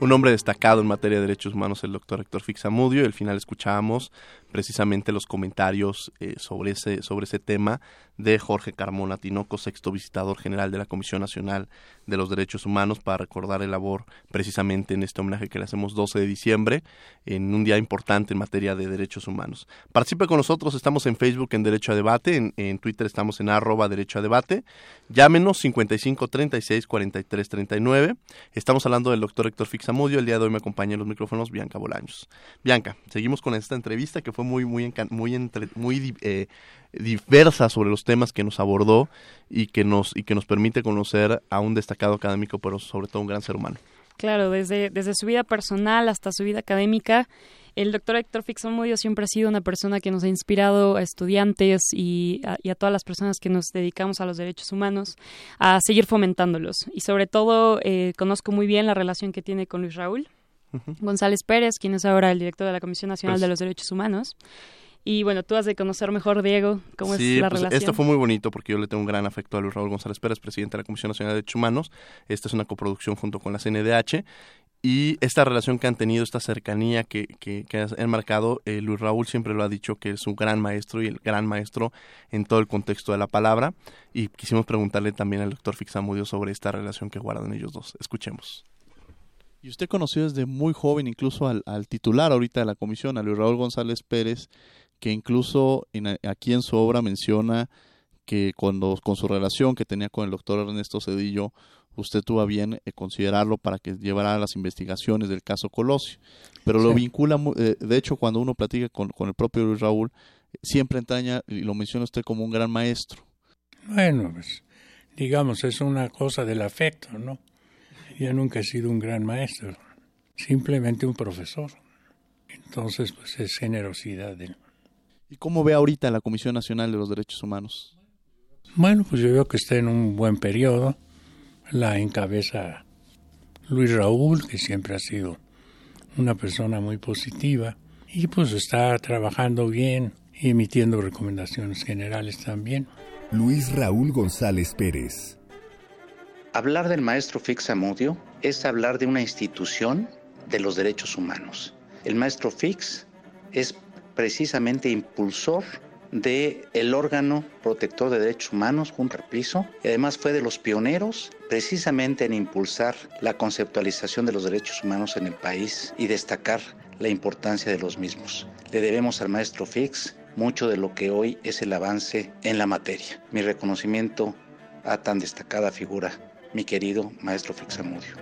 Un hombre destacado en materia de derechos humanos, el doctor Héctor Fixamudio. Al final escuchábamos precisamente los comentarios eh, sobre, ese, sobre ese tema de Jorge Carmona Tinoco, sexto visitador general de la Comisión Nacional de los Derechos Humanos, para recordar el labor precisamente en este homenaje que le hacemos 12 de diciembre, en un día importante en materia de derechos humanos. Participe con nosotros, estamos en Facebook en Derecho a Debate, en, Twitter estamos en arroba Derecho a Debate, llámenos 55 36 43 39. Estamos hablando del doctor Héctor Fixamudio, el día de hoy me acompaña en los micrófonos Bianca Bolaños. Bianca, seguimos con esta entrevista que fue muy, muy, muy, entre, muy eh, diversa sobre los temas que nos abordó y que nos, y que nos permite conocer a un destacado académico, pero sobre todo un gran ser humano. Claro, desde, desde su vida personal hasta su vida académica, el doctor Héctor Fixamudio siempre ha sido una persona que nos ha inspirado a estudiantes y a, y a, todas las personas que nos dedicamos a los derechos humanos a seguir fomentándolos. Y sobre todo, eh, conozco muy bien la relación que tiene con Luis Raúl, González Pérez, quien es ahora el director de la Comisión Nacional pues de los Derechos Humanos. Y bueno, tú has de conocer mejor, Diego, cómo es la pues relación. Esto fue muy bonito porque yo le tengo un gran afecto a Luis Raúl González Pérez, presidente de la Comisión Nacional de Derechos Humanos. Esta es una coproducción junto con la CNDH. Y esta relación que han tenido, esta cercanía que, que, que han marcado, eh, Luis Raúl siempre lo ha dicho que es un gran maestro y el gran maestro en todo el contexto de la palabra. Y quisimos preguntarle también al doctor Fixamudio sobre esta relación que guardan ellos dos. Escuchemos. Y usted conoció desde muy joven incluso al, titular ahorita de la comisión, a Luis Raúl González Pérez, que incluso aquí en su obra menciona que cuando con su relación que tenía con el doctor Ernesto Cedillo, usted tuvo bien eh, considerarlo para que llevara las investigaciones del caso Colosio. Pero lo vincula, eh, de hecho, cuando uno platica con, con el propio Luis Raúl, siempre entraña, y lo menciona usted como un gran maestro. Bueno, pues digamos, es una cosa del afecto, ¿no? Yo nunca he sido un gran maestro, simplemente un profesor. Entonces, pues es generosidad de ¿Y cómo ve ahorita la Comisión Nacional de los Derechos Humanos? Bueno, pues yo veo que está en un buen periodo. La encabeza Luis Raúl, que siempre ha sido una persona muy positiva, y pues está trabajando bien y emitiendo recomendaciones generales también. Luis Raúl González Pérez. Hablar del maestro Fix Amudio es hablar de una institución de los derechos humanos. El maestro Fix es precisamente impulsor de el órgano protector de derechos humanos junto al y además fue de los pioneros precisamente en impulsar la conceptualización de los derechos humanos en el país y destacar la importancia de los mismos. Le debemos al maestro Fix mucho de lo que hoy es el avance en la materia. Mi reconocimiento a tan destacada figura mi querido maestro Fixamudio.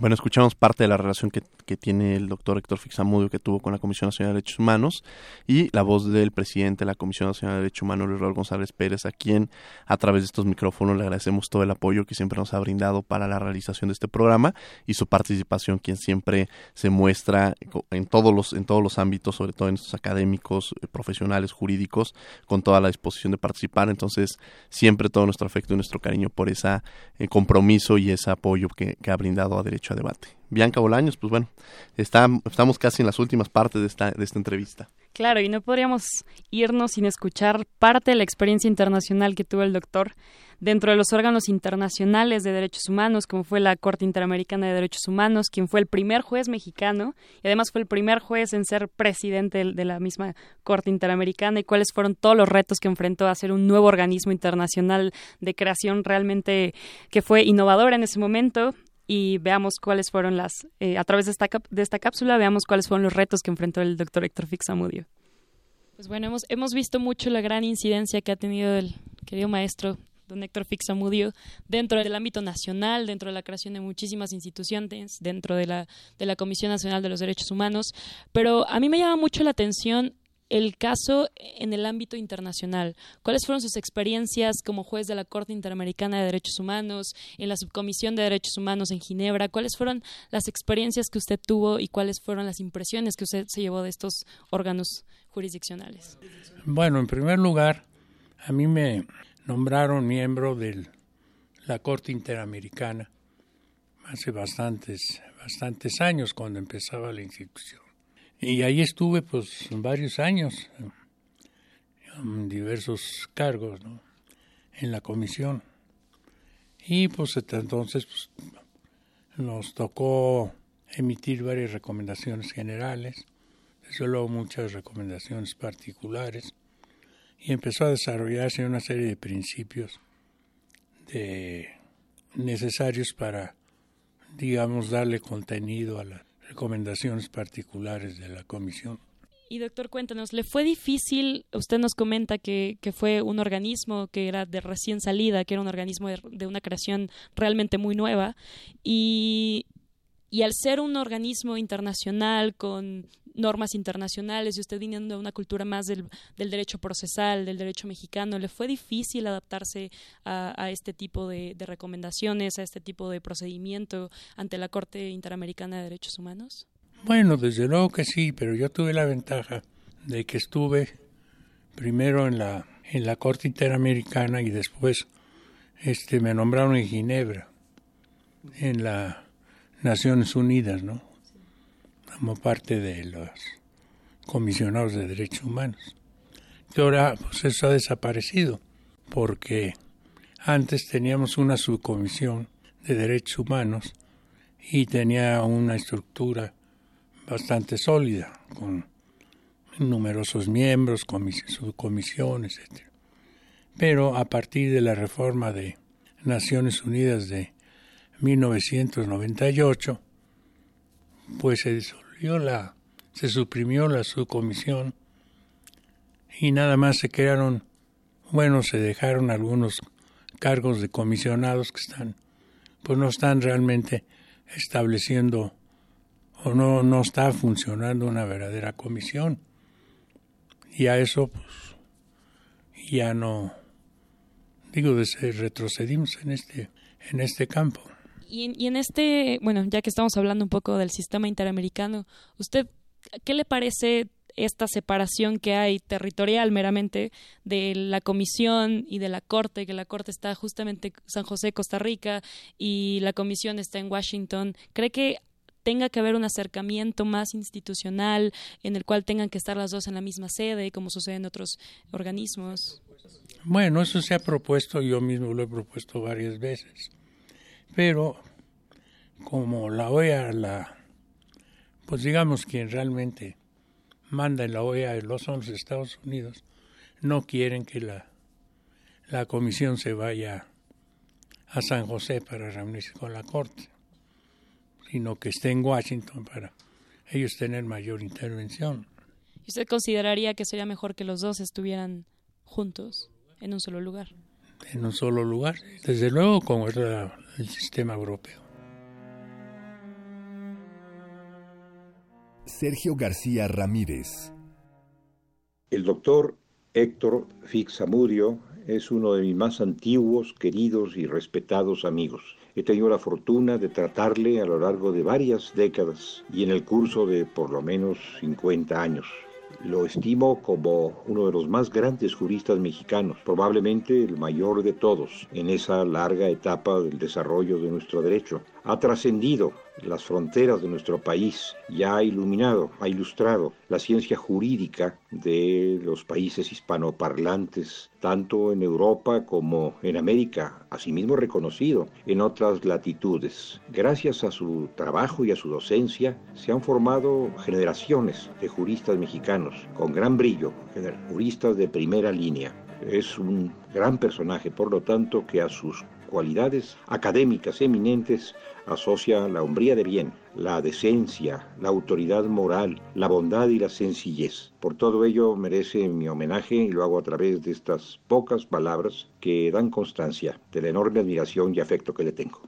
Bueno, escuchamos parte de la relación que, que, tiene el doctor Héctor Fixamudio que tuvo con la Comisión Nacional de Derechos Humanos y la voz del presidente de la Comisión Nacional de Derechos Humanos, Luis Raúl González Pérez, a quien a través de estos micrófonos le agradecemos todo el apoyo que siempre nos ha brindado para la realización de este programa y su participación, quien siempre se muestra en todos los, en todos los ámbitos, sobre todo en estos académicos, eh, profesionales, jurídicos, con toda la disposición de participar. Entonces, siempre todo nuestro afecto y nuestro cariño por ese eh, compromiso y ese apoyo que, ha brindado a Debate. Bianca Bolaños, pues bueno, está, estamos casi en las últimas partes de esta, de esta entrevista. Claro, y no podríamos irnos sin escuchar parte de la experiencia internacional que tuvo el doctor dentro de los órganos internacionales de derechos humanos, como fue la Corte Interamericana de Derechos Humanos, quien fue el primer juez mexicano y además fue el primer juez en ser presidente de la misma Corte Interamericana y cuáles fueron todos los retos que enfrentó a ser un nuevo organismo internacional de creación realmente que fue innovador en ese momento y veamos cuáles fueron las, eh, a través de esta, de esta cápsula, veamos cuáles fueron los retos que enfrentó el doctor Héctor Fixamudio. Pues bueno, hemos, hemos visto mucho la gran incidencia que ha tenido el querido maestro don Héctor Fixamudio dentro del ámbito nacional, dentro de la creación de muchísimas instituciones, dentro de la, de la Comisión Nacional de los Derechos Humanos. Pero a mí me llama mucho la atención el caso en el ámbito internacional. ¿Cuáles fueron sus experiencias como juez de la Corte Interamericana de Derechos Humanos, en la Subcomisión de Derechos Humanos en Ginebra? ¿Cuáles fueron las experiencias que usted tuvo y cuáles fueron las impresiones que usted se llevó de estos órganos jurisdiccionales? Bueno, en primer lugar, a mí me nombraron miembro de la Corte Interamericana hace bastantes, bastantes años cuando empezaba la institución. Y ahí estuve pues varios años, en diversos cargos en la comisión. Y pues entonces pues, nos tocó emitir varias recomendaciones generales, desde luego muchas recomendaciones particulares, y empezó a desarrollarse una serie de principios de, necesarios para, digamos, darle contenido a la recomendaciones particulares de la comisión. Y doctor, cuéntanos, ¿le fue difícil? Usted nos comenta que, que fue un organismo que era de recién salida, que era un organismo de, de una creación realmente muy nueva. Y, y al ser un organismo internacional con normas internacionales y usted viniendo de una cultura más del, del, derecho procesal, del derecho mexicano, ¿le fue difícil adaptarse a, a este tipo de, de, recomendaciones, a este tipo de procedimiento ante la Corte Interamericana de Derechos Humanos? Bueno, desde luego que sí, pero yo tuve la ventaja de que estuve primero en la, en la Corte Interamericana y después este, me nombraron en Ginebra, en las Naciones Unidas, ¿no? Como parte de los comisionados de derechos humanos. Ahora pues eso ha desaparecido porque antes teníamos una subcomisión de derechos humanos y tenía una estructura bastante sólida con numerosos miembros, subcomisiones, etc. Pero a partir de la reforma de Naciones Unidas de 1998, pues se disolvió la, se suprimió la subcomisión y nada más se crearon, bueno, se dejaron algunos cargos de comisionados que están, pues no están realmente estableciendo o no, no está funcionando una verdadera comisión. Y a eso, pues, ya no, digo, retrocedimos en este, en este campo. Y, y en este, bueno, ya que estamos hablando un poco del sistema interamericano, ¿usted qué le parece esta separación que hay territorial meramente de la comisión y de la corte, que la corte está justamente San José, Costa Rica, y la comisión está en Washington. ¿Cree que tenga que haber un acercamiento más institucional en el cual tengan que estar las dos en la misma sede, como sucede en otros organismos? Bueno, eso se ha propuesto, yo mismo lo he propuesto varias veces. Pero como la OEA, la, pues digamos quien realmente manda en la OEA los son los Estados Unidos, no quieren que la, la comisión se vaya a San José para reunirse con la Corte, sino que esté en Washington para ellos tener mayor intervención. ¿Y usted consideraría que sería mejor que los dos estuvieran juntos en un solo lugar? En un solo lugar, desde luego como es la, el sistema europeo. Sergio García Ramírez. El doctor Héctor Fixamudio es uno de mis más antiguos, queridos y respetados amigos. He tenido la fortuna de tratarle a lo largo de varias décadas y en el curso de por lo menos 50 años. Lo estimo como uno de los más grandes juristas mexicanos, probablemente el mayor de todos en esa larga etapa del desarrollo de nuestro derecho. Ha trascendido las fronteras de nuestro país y ha iluminado, ha ilustrado la ciencia jurídica de los países hispanoparlantes, tanto en Europa como en América, asimismo reconocido en otras latitudes. Gracias a su trabajo y a su docencia se han formado generaciones de juristas mexicanos con gran brillo, juristas de primera línea. Es un gran personaje, por lo tanto, que a sus cualidades académicas eminentes asocia la hombría de bien, la decencia, la autoridad moral, la bondad y la sencillez. Por todo ello merece mi homenaje y lo hago a través de estas pocas palabras que dan constancia de la enorme admiración y afecto que le tengo.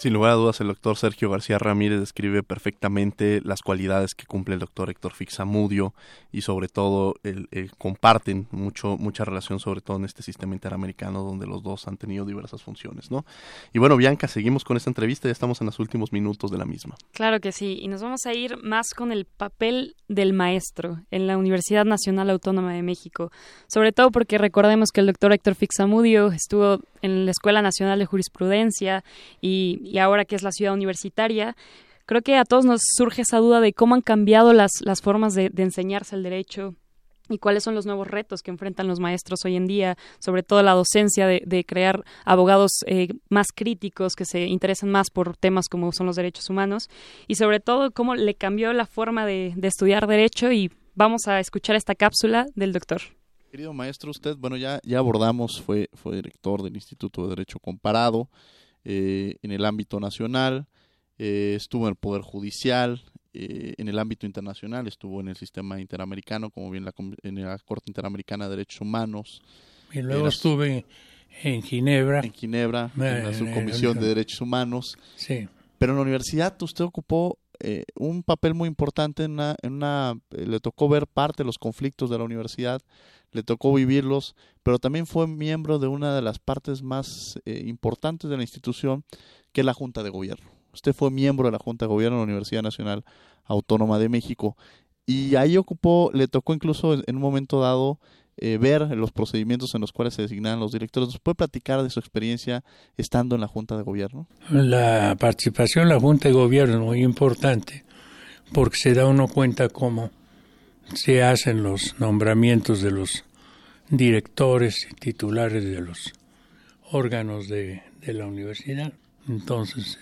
Sin lugar a dudas, el doctor Sergio García Ramírez describe perfectamente las cualidades que cumple el doctor Héctor Fixamudio y sobre todo el, comparten mucho mucha relación sobre todo en este sistema interamericano donde los dos han tenido diversas funciones, ¿no? Y bueno, Bianca, seguimos con esta entrevista, ya estamos en los últimos minutos de la misma. Claro que sí, y nos vamos a ir más con el papel del maestro en la Universidad Nacional Autónoma de México, sobre todo porque recordemos que el doctor Héctor Fixamudio estuvo en la Escuela Nacional de Jurisprudencia y ahora que es la ciudad universitaria, creo que a todos nos surge esa duda de cómo han cambiado las, las formas de, enseñarse el derecho y cuáles son los nuevos retos que enfrentan los maestros hoy en día, sobre todo la docencia de, crear abogados eh, más críticos que se interesan más por temas como son los derechos humanos y sobre todo cómo le cambió la forma de, de estudiar derecho y vamos a escuchar esta cápsula del doctor. Querido maestro, usted, bueno, ya, ya abordamos, fue, fue director del Instituto de Derecho Comparado, eh, en el ámbito nacional, eh, estuvo en el Poder Judicial, eh, en el ámbito internacional, estuvo en el sistema interamericano, como bien la, en la Corte Interamericana de Derechos Humanos. Y luego estuve en Ginebra. En Ginebra, en la Subcomisión de Derechos Humanos. Sí. Pero en la universidad usted ocupó un papel muy importante en una, en una le tocó ver parte de los conflictos de la universidad le tocó vivirlos, pero también fue miembro de una de las partes más eh, importantes de la institución, que es la Junta de Gobierno. Usted fue miembro de la Junta de Gobierno de la Universidad Nacional Autónoma de México y ahí ocupó, le tocó incluso en un momento dado eh, ver los procedimientos en los cuales se designaban los directores. ¿Nos puede platicar de su experiencia estando en la Junta de Gobierno? La participación en la Junta de Gobierno es muy importante porque se da uno cuenta cómo se hacen los nombramientos de los directores y titulares de los órganos de, la universidad. Entonces,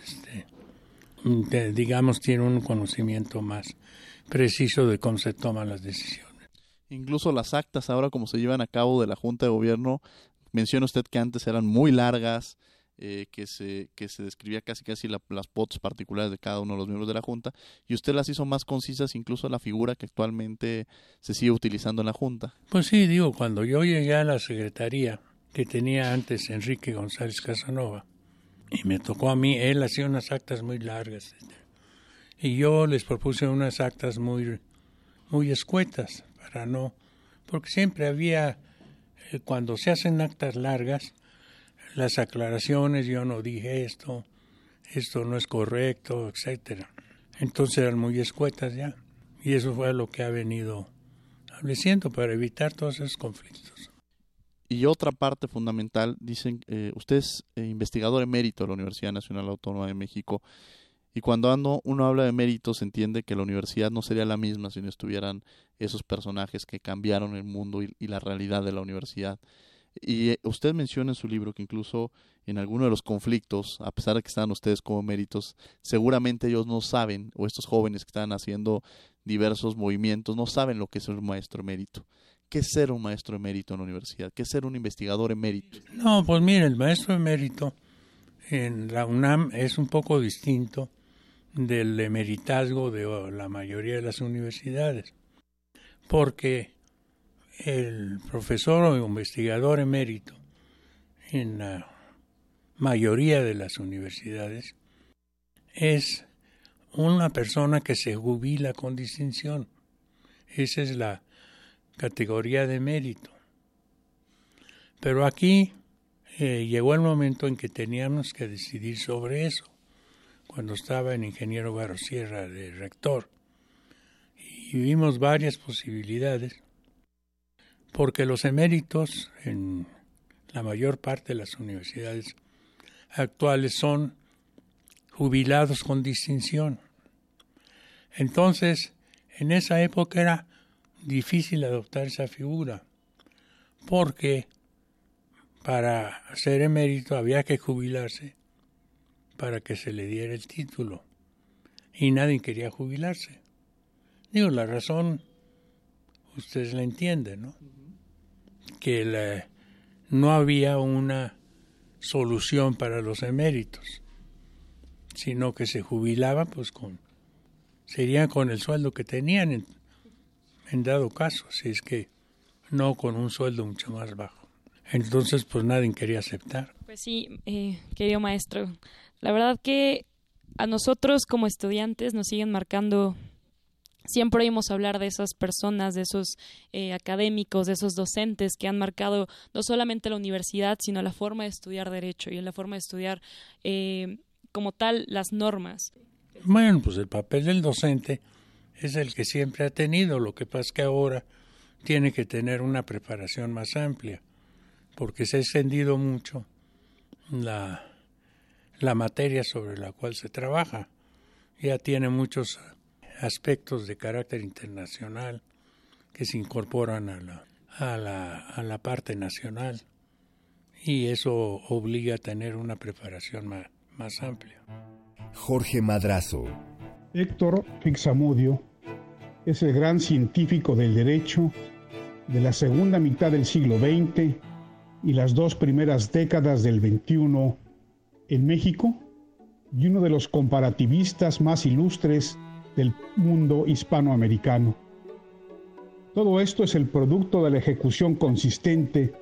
este, digamos, tiene un conocimiento más preciso de cómo se toman las decisiones. Incluso las actas ahora como se llevan a cabo de la Junta de Gobierno, menciona usted que antes eran muy largas, eh, que, se, que se describía casi casi las pots particulares de cada uno de los miembros de la Junta, y usted las hizo más concisas, incluso la figura que actualmente se sigue utilizando en la Junta. Pues sí, digo, cuando yo llegué a la Secretaría que tenía antes Enrique González Casanova, y me tocó a mí, él hacía unas actas muy largas, y yo les propuse unas actas muy, muy escuetas, no, porque siempre había, eh, cuando se hacen actas largas, las aclaraciones, yo no dije esto, esto no es correcto, etcétera. Entonces eran muy escuetas ya. Y eso fue lo que ha venido estableciendo para evitar todos esos conflictos. Y otra parte fundamental, dicen, eh, usted es eh, investigador emérito de la Universidad Nacional Autónoma de México, y cuando uno habla de méritos, entiende que la universidad no sería la misma si no estuvieran esos personajes que cambiaron el mundo y la realidad de la universidad. Y eh, usted menciona en su libro que incluso en alguno de los conflictos, a pesar de que están ustedes como méritos, seguramente ellos no saben, o estos jóvenes que están haciendo diversos movimientos, no saben lo que es un maestro emérito. ¿Qué es ser un maestro emérito en la universidad? ¿Qué es ser un investigador emérito? No, pues mire, el maestro emérito en la UNAM es un poco distinto del emeritazgo de la mayoría de las universidades, porque el profesor o investigador emérito en la mayoría de las universidades, es una persona que se jubila con distinción. Esa es la categoría de mérito. Pero aquí eh, llegó el momento en que teníamos que decidir sobre eso, cuando estaba en Ingeniero Garosierra de rector. Y vimos varias posibilidades, porque los eméritos en la mayor parte de las universidades actuales son jubilados con distinción. Entonces, en esa época era difícil adoptar esa figura, porque para ser emérito había que jubilarse para que se le diera el título, y nadie quería jubilarse. Digo, la razón, ustedes la entienden, ¿no? Que no había una solución para los eméritos, sino que se jubilaban pues con serían con el sueldo que tenían en, en dado caso, si es que no con un sueldo mucho más bajo. Entonces, pues nadie quería aceptar. Pues sí, eh, querido maestro, la verdad que a nosotros como estudiantes nos siguen marcando siempre oímos hablar de esas personas, de esos eh, académicos, de esos docentes que han marcado no solamente la universidad, sino la forma de estudiar derecho y la forma de estudiar eh, como tal las normas. Bueno, pues el papel del docente es el que siempre ha tenido, lo que pasa es que ahora tiene que tener una preparación más amplia, porque se ha extendido mucho la, la materia sobre la cual se trabaja. Ya tiene muchos aspectos de carácter internacional que se incorporan a la, a la, a la parte nacional y eso obliga a tener una preparación más, más amplia. Jorge Madrazo. Héctor Fixamudio es el gran científico del derecho de la segunda mitad del siglo XX y las dos primeras décadas del XXI en México y uno de los comparativistas más ilustres del mundo hispanoamericano. Todo esto es el producto de la ejecución consistente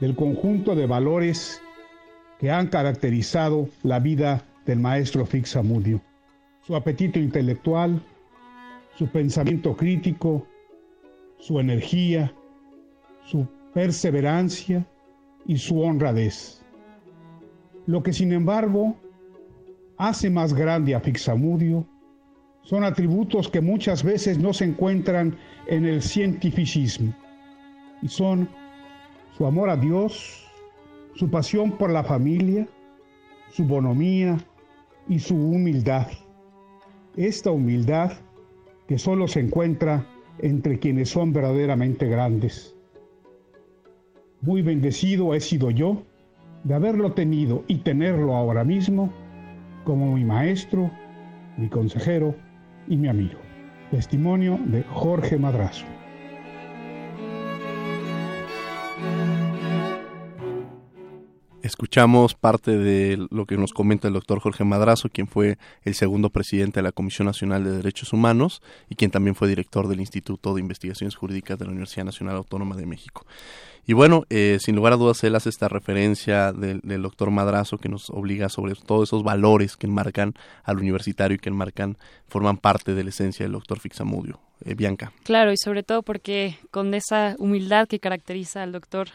del conjunto de valores que han caracterizado la vida del maestro Fixamudio. Su apetito intelectual, su pensamiento crítico, su energía, su perseverancia y su honradez. Lo que sin embargo hace más grande a Fixamudio son atributos que muchas veces no se encuentran en el cientificismo y son su amor a Dios, su pasión por la familia, su bonomía y su humildad. Esta humildad que solo se encuentra entre quienes son verdaderamente grandes. Muy bendecido he sido yo de haberlo tenido y tenerlo ahora mismo como mi maestro, mi consejero y mi amigo. Testimonio de Jorge Madrazo. Escuchamos parte de lo que nos comenta el doctor Jorge Madrazo, quien fue el segundo presidente de la Comisión Nacional de Derechos Humanos y quien también fue director del Instituto de Investigaciones Jurídicas de la Universidad Nacional Autónoma de México. Y bueno, eh, sin lugar a dudas, él hace esta referencia del, doctor Madrazo que nos obliga sobre todos esos valores que enmarcan al universitario y que enmarcan, forman parte de la esencia del doctor Fixamudio. Eh, Bianca. Claro, y sobre todo porque con esa humildad que caracteriza al doctor,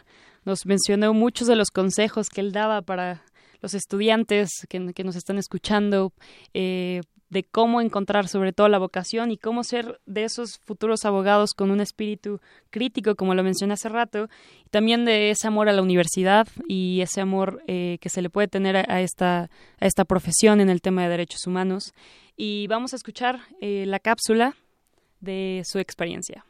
nos mencionó muchos de los consejos que él daba para los estudiantes que, que nos están escuchando, eh, de cómo encontrar sobre todo la vocación y cómo ser de esos futuros abogados con un espíritu crítico, como lo mencioné hace rato, y también de ese amor a la universidad y ese amor eh, que se le puede tener a, esta, a esta profesión en el tema de derechos humanos. Y vamos a escuchar eh, la cápsula de su experiencia.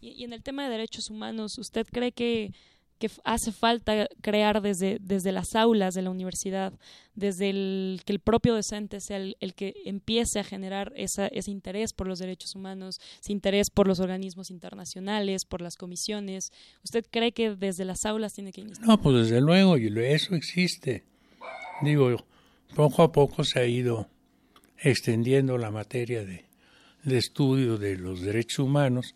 y en el tema de derechos humanos, ¿usted cree que que hace falta crear desde, desde las aulas de la universidad, desde el que el propio docente sea el, que empiece a generar esa, ese interés por los derechos humanos, ese interés por los organismos internacionales, por las comisiones. ¿Usted cree que desde las aulas tiene que iniciar? No, pues desde luego, y eso existe. Digo, poco a poco se ha ido extendiendo la materia de, de estudio de los derechos humanos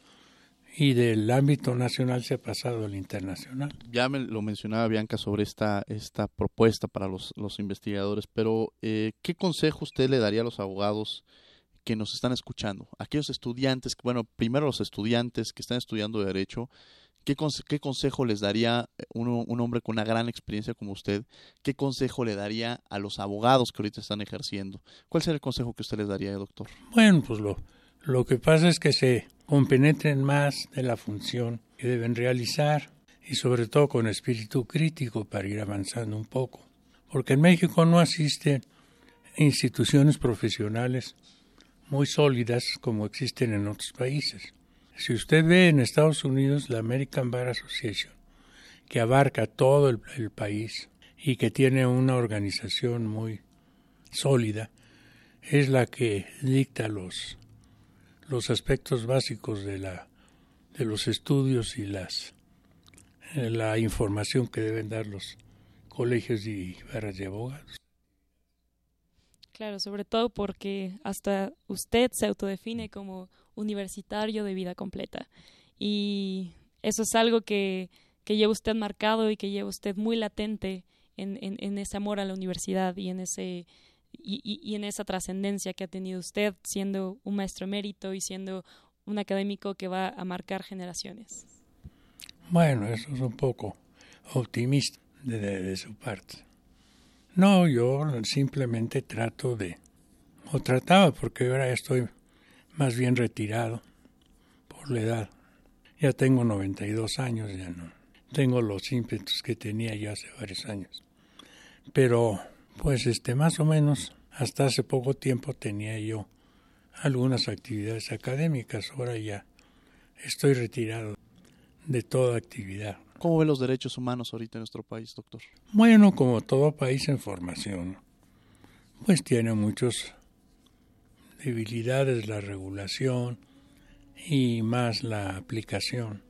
y del ámbito nacional se ha pasado al internacional. Ya me lo mencionaba Bianca sobre esta, esta propuesta para los, los investigadores, pero eh, ¿qué consejo usted le daría a los abogados que nos están escuchando? Aquellos estudiantes, bueno, primero los estudiantes que están estudiando Derecho, ¿qué, qué consejo les daría uno, un hombre con una gran experiencia como usted? ¿Qué consejo le daría a los abogados que ahorita están ejerciendo? ¿Cuál sería el consejo que usted les daría, doctor? Bueno, pues lo, lo que pasa es que se compenetren más de la función que deben realizar y sobre todo con espíritu crítico para ir avanzando un poco. Porque en México no asisten instituciones profesionales muy sólidas como existen en otros países. Si usted ve en Estados Unidos la American Bar Association, que abarca todo el, el país y que tiene una organización muy sólida, es la que dicta los los aspectos básicos de la de los estudios y las eh, la información que deben dar los colegios y barras de abogados. Claro, sobre todo porque hasta usted se autodefine como universitario de vida completa. Y eso es algo que, que lleva usted marcado y que lleva usted muy latente en, en, en ese amor a la universidad y en ese y, y, en esa trascendencia que ha tenido usted siendo un maestro emérito y siendo un académico que va a marcar generaciones. Bueno, eso es un poco optimista de, de, su parte. No, yo simplemente trato de, o trataba, porque ahora estoy más bien retirado por la edad. Ya tengo 92 años, ya no tengo los ímpetus que tenía yo hace varios años. Pero pues este más o menos hasta hace poco tiempo tenía yo algunas actividades académicas, ahora ya estoy retirado de toda actividad. ¿Cómo ve los derechos humanos ahorita en nuestro país, doctor? Bueno, como todo país en formación, pues tiene muchas debilidades la regulación y más la aplicación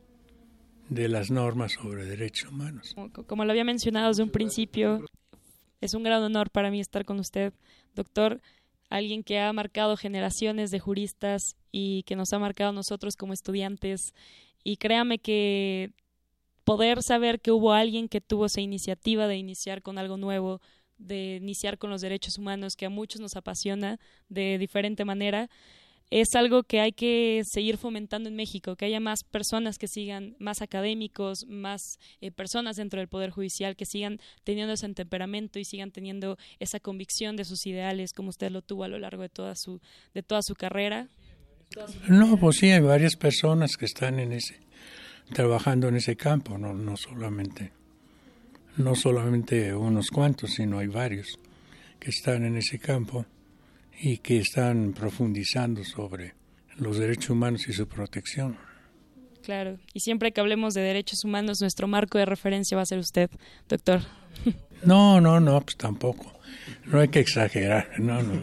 de las normas sobre derechos humanos. Como lo había mencionado desde un principio, es un gran honor para mí estar con usted, doctor, alguien que ha marcado generaciones de juristas y que nos ha marcado a nosotros como estudiantes. Y créame que poder saber que hubo alguien que tuvo esa iniciativa de iniciar con algo nuevo, de iniciar con los derechos humanos, que a muchos nos apasiona de diferente manera, es algo que hay que seguir fomentando en México, que haya más personas que sigan, más académicos, más eh, personas dentro del Poder Judicial que sigan teniendo ese temperamento y sigan teniendo esa convicción de sus ideales como usted lo tuvo a lo largo de toda su, de toda su carrera. No, pues sí, hay varias personas que están en ese, trabajando en ese campo, no, no solamente, no solamente unos cuantos, sino hay varios que están en ese campo y que están profundizando sobre los derechos humanos y su protección. Claro, y siempre que hablemos de derechos humanos, nuestro marco de referencia va a ser usted, doctor. [LAUGHS] No, no, no, pues tampoco. No hay que exagerar, no, no.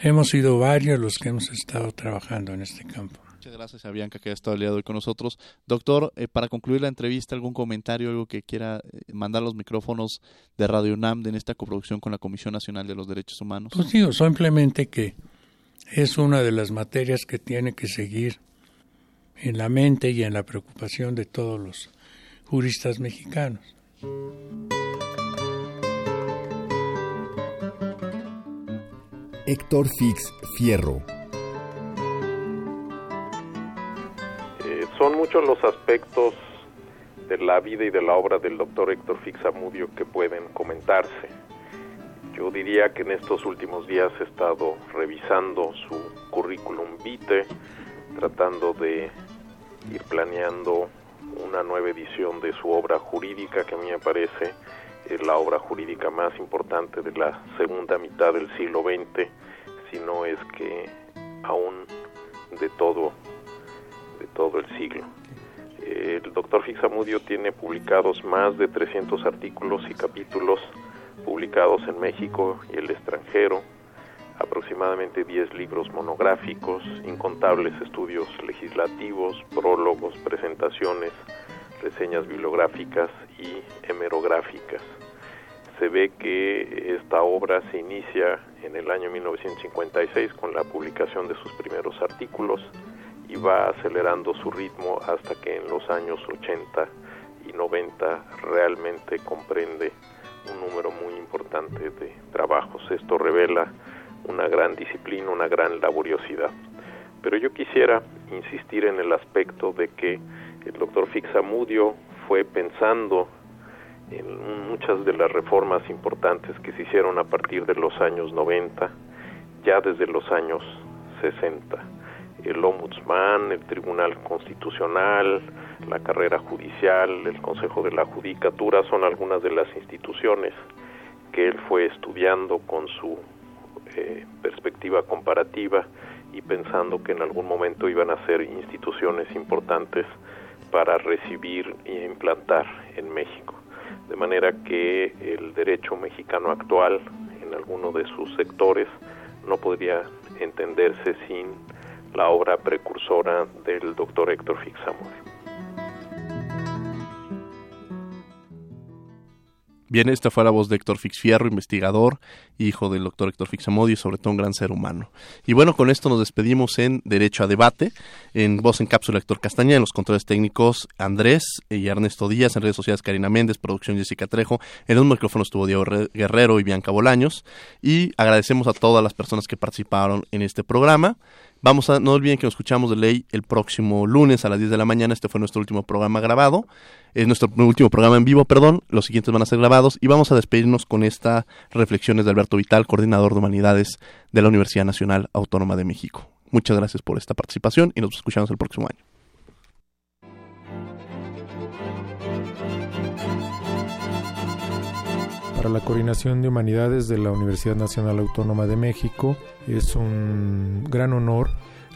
Hemos sido varios los que hemos estado trabajando en este campo. Muchas gracias a Bianca que ha estado el día de hoy con nosotros. Doctor, eh, para concluir la entrevista, ¿algún comentario, algo que quiera eh, mandar los micrófonos de Radio UNAM en esta coproducción con la Comisión Nacional de los Derechos Humanos? Pues digo, simplemente que es una de las materias que tiene que seguir en la mente y en la preocupación de todos los juristas mexicanos. Héctor Fix Fierro. Son muchos los aspectos de la vida y de la obra del doctor Héctor Fix Amudio que pueden comentarse. Yo diría que en estos últimos días he estado revisando su currículum vitae, tratando de ir planeando una nueva edición de su obra jurídica que a mí me parece la obra jurídica más importante de la segunda mitad del siglo XX, si no es que aún de todo, de todo el siglo. El doctor Fixamudio tiene publicados más de 300 artículos y capítulos publicados en México y el extranjero, aproximadamente 10 libros monográficos, incontables estudios legislativos, prólogos, presentaciones, reseñas bibliográficas y hemerográficas. Se ve que esta obra se inicia en el año 1956 con la publicación de sus primeros artículos y va acelerando su ritmo hasta que en los años 80 y 90 realmente comprende un número muy importante de trabajos. Esto revela una gran disciplina, una gran laboriosidad. Pero yo quisiera insistir en el aspecto de que el doctor Fixamudio fue pensando en muchas de las reformas importantes que se hicieron a partir de los años 90, ya desde los años 60. El Ombudsman, el Tribunal Constitucional, la carrera judicial, el Consejo de la Judicatura son algunas de las instituciones que él fue estudiando con su eh, perspectiva comparativa y pensando que en algún momento iban a ser instituciones importantes para recibir e implantar en México. De manera que el derecho mexicano actual, en alguno de sus sectores, no podría entenderse sin la obra precursora del doctor Héctor Fixamudio. Bien, esta fue la voz de Héctor Fixfierro, investigador, hijo del doctor Héctor Fixamodio y sobre todo un gran ser humano. Y bueno, con esto nos despedimos en Derecho a Debate, en voz en cápsula Héctor Castaña, en los controles técnicos Andrés y Ernesto Díaz, en redes sociales Karina Méndez, producción Jessica Trejo, en los micrófonos estuvo Diego Guerrero y Bianca Bolaños. Y agradecemos a todas las personas que participaron en este programa. Vamos a, no olviden que nos escuchamos de ley el próximo lunes a las 10 de la mañana. Este fue nuestro último programa grabado. Es nuestro último programa en vivo, perdón. Los siguientes van a ser grabados. Y vamos a despedirnos con estas reflexiones de Alberto Vital, coordinador de humanidades de la Universidad Nacional Autónoma de México. Muchas gracias por esta participación y nos escuchamos el próximo año. Para la Coordinación de Humanidades de la Universidad Nacional Autónoma de México es un gran honor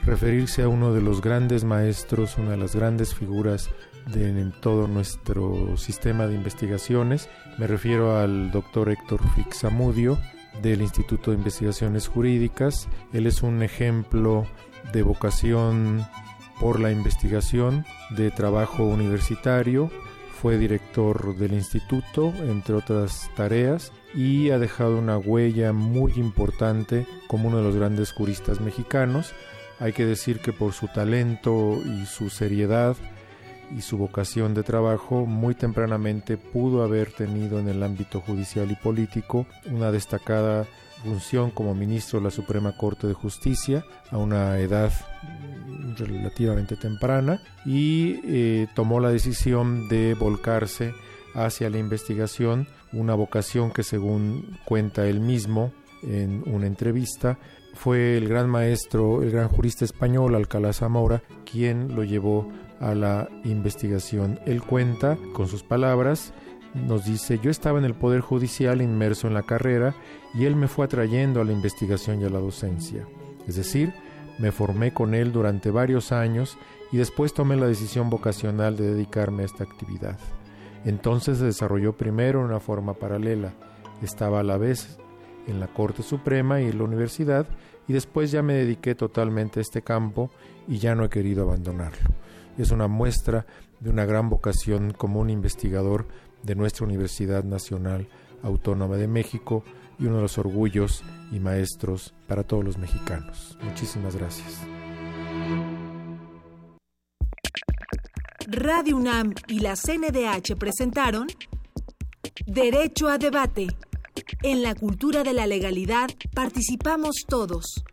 referirse a uno de los grandes maestros, una de las grandes figuras de, todo nuestro sistema de investigaciones. Me refiero al doctor Héctor Fixamudio del Instituto de Investigaciones Jurídicas. Él es un ejemplo de vocación por la investigación, de trabajo universitario, fue director del instituto, entre otras tareas, y ha dejado una huella muy importante como uno de los grandes juristas mexicanos. Hay que decir que por su talento y su seriedad y su vocación de trabajo, muy tempranamente pudo haber tenido en el ámbito judicial y político una destacada función como ministro de la Suprema Corte de Justicia a una edad relativamente temprana y eh, tomó la decisión de volcarse hacia la investigación, una vocación que según cuenta él mismo en una entrevista, fue el gran maestro, el gran jurista español Alcalá Zamora, quien lo llevó a la investigación. Él cuenta con sus palabras, nos dice, yo estaba en el Poder Judicial inmerso en la carrera y él me fue atrayendo a la investigación y a la docencia. Es decir, me formé con él durante varios años y después tomé la decisión vocacional de dedicarme a esta actividad. Entonces se desarrolló primero en una forma paralela. Estaba a la vez en la Corte Suprema y en la universidad y después ya me dediqué totalmente a este campo y ya no he querido abandonarlo. Es una muestra de una gran vocación como un investigador de nuestra Universidad Nacional Autónoma de México y uno de los orgullos y maestros para todos los mexicanos. Muchísimas gracias. Radio UNAM y la CNDH presentaron Derecho a debate. En la cultura de la legalidad participamos todos.